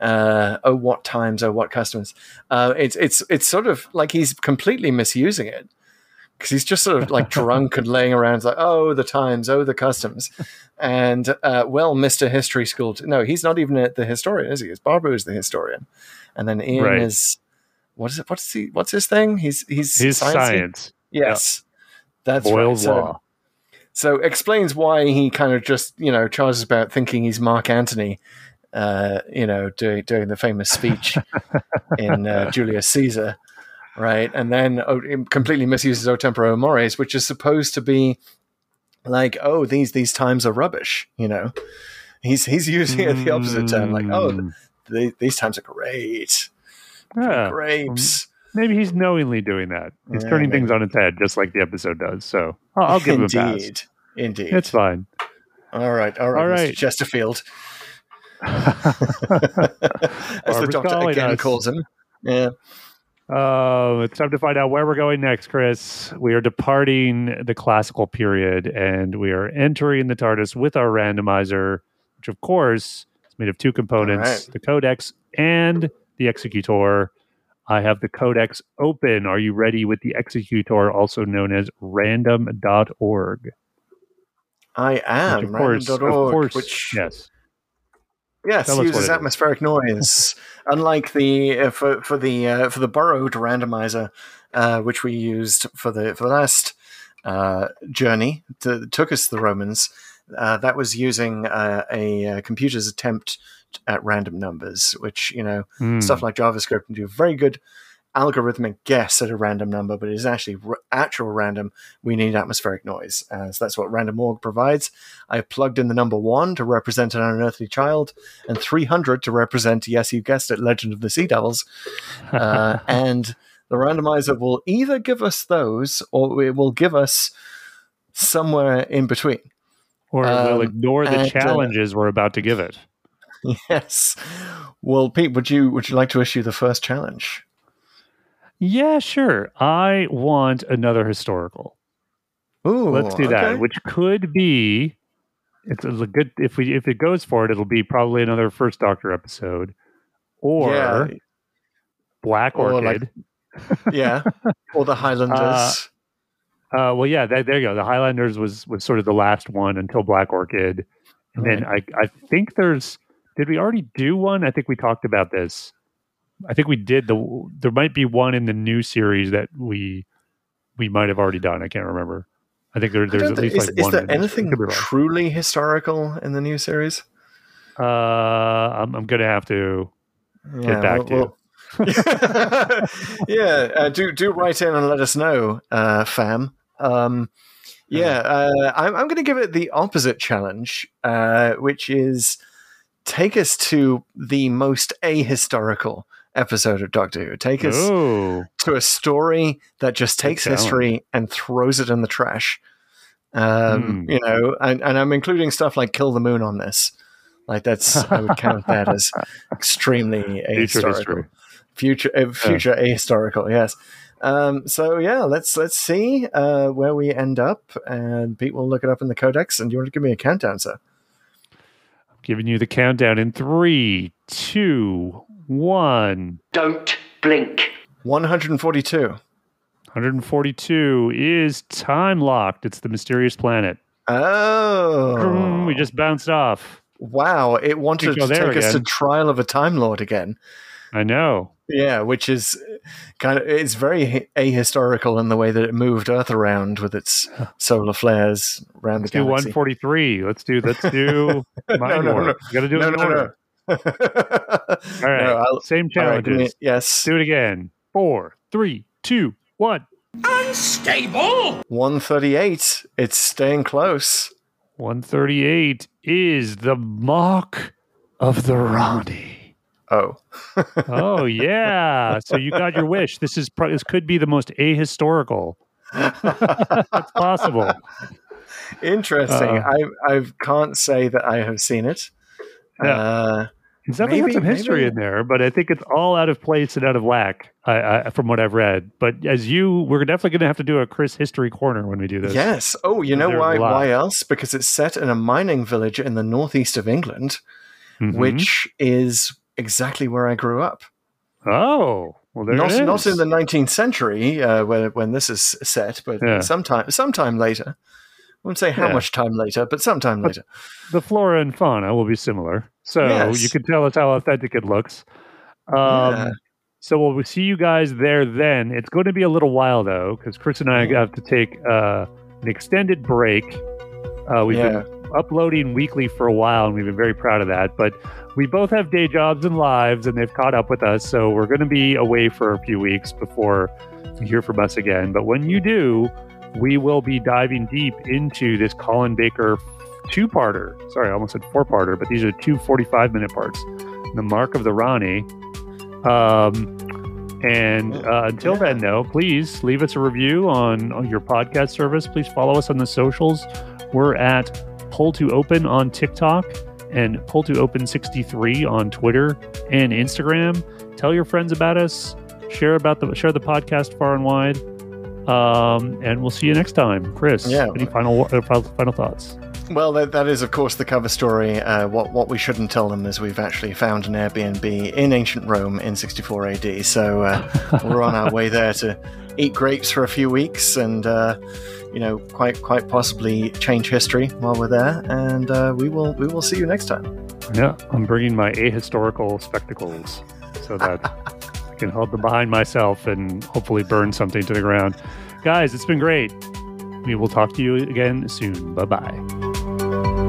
Uh, oh, what times, oh, what customs. Uh, it's it's it's sort of like he's completely misusing it because he's just sort of like drunk and laying around, it's like, oh, the times, oh, the customs. And uh, well, Mister History School. t- no, he's not even a, the historian, is he? It's Barbara who's the historian, and then Ian Right. is what is it? What's he? What's his thing? He's he's His science, Yes, that's Boyle's right. So- law. So explains why he kind of just you know charges about thinking he's Mark Antony, uh, you know, doing doing the famous speech in uh, Julius Caesar, right? And then oh, completely misuses O tempora mores, which is supposed to be like, oh, these these times are rubbish, you know. He's he's using it the opposite term, like, oh, Mm. th- these times are great, Yeah, grapes. Maybe he's knowingly doing that. He's Yeah, turning maybe. things on its head, just like the episode does. So I'll, I'll give him a pass. indeed, indeed. It's fine. all right, all right, All Mr. Chesterfield. as the doctor again us. calls him. Yeah. Uh, it's time to find out where we're going next, Chris. We are departing the classical period and we are entering the TARDIS with our randomizer, which, of course, is made of two components right. the Codex and the Executor. I have the Codex open. Are you ready with the Executor, also known as random.org? I am. Which, of course, of course, which yes. yes Tell uses it is. atmospheric noise, unlike the uh, for for the uh, for the borrowed randomizer, uh, which we used for the for the last uh, journey that took us to the Romans. Uh, that was using uh, a, computer's attempt at random numbers, which you know Hmm. stuff like JavaScript can do a very good algorithmic guess at a random number, but it is actually r- actual random. We need atmospheric noise. Uh, so that's what random.org provides. I plugged in the number one to represent an unearthly child, and 300 to represent, yes, you guessed it, Legend of the Sea Devils. Uh, and the randomizer will either give us those or it will give us somewhere in between. Or it will um, ignore the and, uh, challenges we're about to give it. Yes. Well, Pete, would you would you like to issue the first challenge? Yeah, sure. I want another historical. Ooh, Let's do that. okay. Which could be it's a good if we if it goes for it, it'll be probably another first Doctor episode, or yeah, Black Or, Orchid. like- yeah, or the Highlanders. Uh, well, yeah, that, there you go. The Highlanders was was sort of the last one until Black Orchid, and then I I think there's did we already do one? I think we talked about this. I think we did the. There might be one in the new series that we we might have already done. I can't remember. I think there, there's don't at least is, like is one. there in the new- anything could be wrong. truly historical in the new series? Uh, I'm, I'm gonna have to get back to you. yeah, uh, do do write in and let us know, uh, fam. Um, yeah, uh, I'm, I'm going to give it the opposite challenge, uh, which is take us to the most ahistorical episode of Doctor Who. Take us Oh, to a story that just takes history and throws it in the trash. Um, Hmm. You know, and, and I'm including stuff like Kill the Moon on this. Like that's I would count that as extremely ahistorical future uh, future ahistorical yes um, so yeah let's let's see uh, where we end up and pete will look it up in the codex and do you want to give me a countdown sir Giving you the countdown in three, two, one. Don't blink. 142 142 is time locked. It's the mysterious planet. oh We just bounced off. wow it wanted to there take us to trial of a time lord again I know. Yeah, which is kind of it's very ahistorical in the way that it moved Earth around with its solar flares around let's the do 143. Let's do let's do mind no, war. no. You got to do it No, in no, no. order. All right, No, I'll- same all right, give me- challenges. yes, do it again. Four, three, two, one. Unstable! 138. It's staying close. 138 is the mark of the Rani. Oh, Oh yeah, so you got your wish. This is pro- this could be the most ahistorical. That's possible. interesting. Uh, I I can't say that I have seen it. Yeah. Uh, It's definitely Maybe- got some history maybe- in there, but I think it's all out of place and out of whack, I, I, from what I've read. But as you, we're definitely going to have to do a Chris history corner when we do this. yes. Oh, you know There's why? Why else? Because it's set in a mining village in the northeast of England, Mhm. which is exactly where I grew up. oh, well, there not it is. not in the 19th century uh, when when this is set, but Yeah. sometime sometime later. I won't say how Yeah. much time later, but sometime later. the flora and fauna will be similar. So Yes. you can tell us how authentic it looks. Um, Yeah. So we'll see you guys there then. It's going to be a little while though, because Chris and I have to take uh, an extended break. Uh, we've Yeah. been uploading weekly for a while, and we've been very proud of that. But we both have day jobs and lives, and they've caught up with us. So we're going to be away for a few weeks before you hear from us again. But when you do, we will be diving deep into this Colin Baker two parter. Sorry, I almost said four parter, but these are two 45 minute parts. The Mark of the Rani. Um, and uh, until Yeah. then, though, please leave us a review on, on your podcast service. Please follow us on the socials. We're at Pull to Open on TikTok and Pull to Open 63 on Twitter and Instagram. Tell your friends about us. Share about the share the podcast far and wide. Um, and we'll see you next time, Chris. Yeah. Any final uh, final final thoughts? Well, that, that is, of course, the cover story. Uh, what what we shouldn't tell them is we've actually found an Airbnb in ancient Rome in 64 AD. So uh, we're on our way there to eat grapes for a few weeks and, uh, you know, quite quite possibly change history while we're there. And uh, we will we will see you next time. Yeah, I'm bringing my ahistorical spectacles so that I can hold them behind myself and hopefully burn something to the ground. Guys, it's been great. We will talk to you again soon. Bye bye.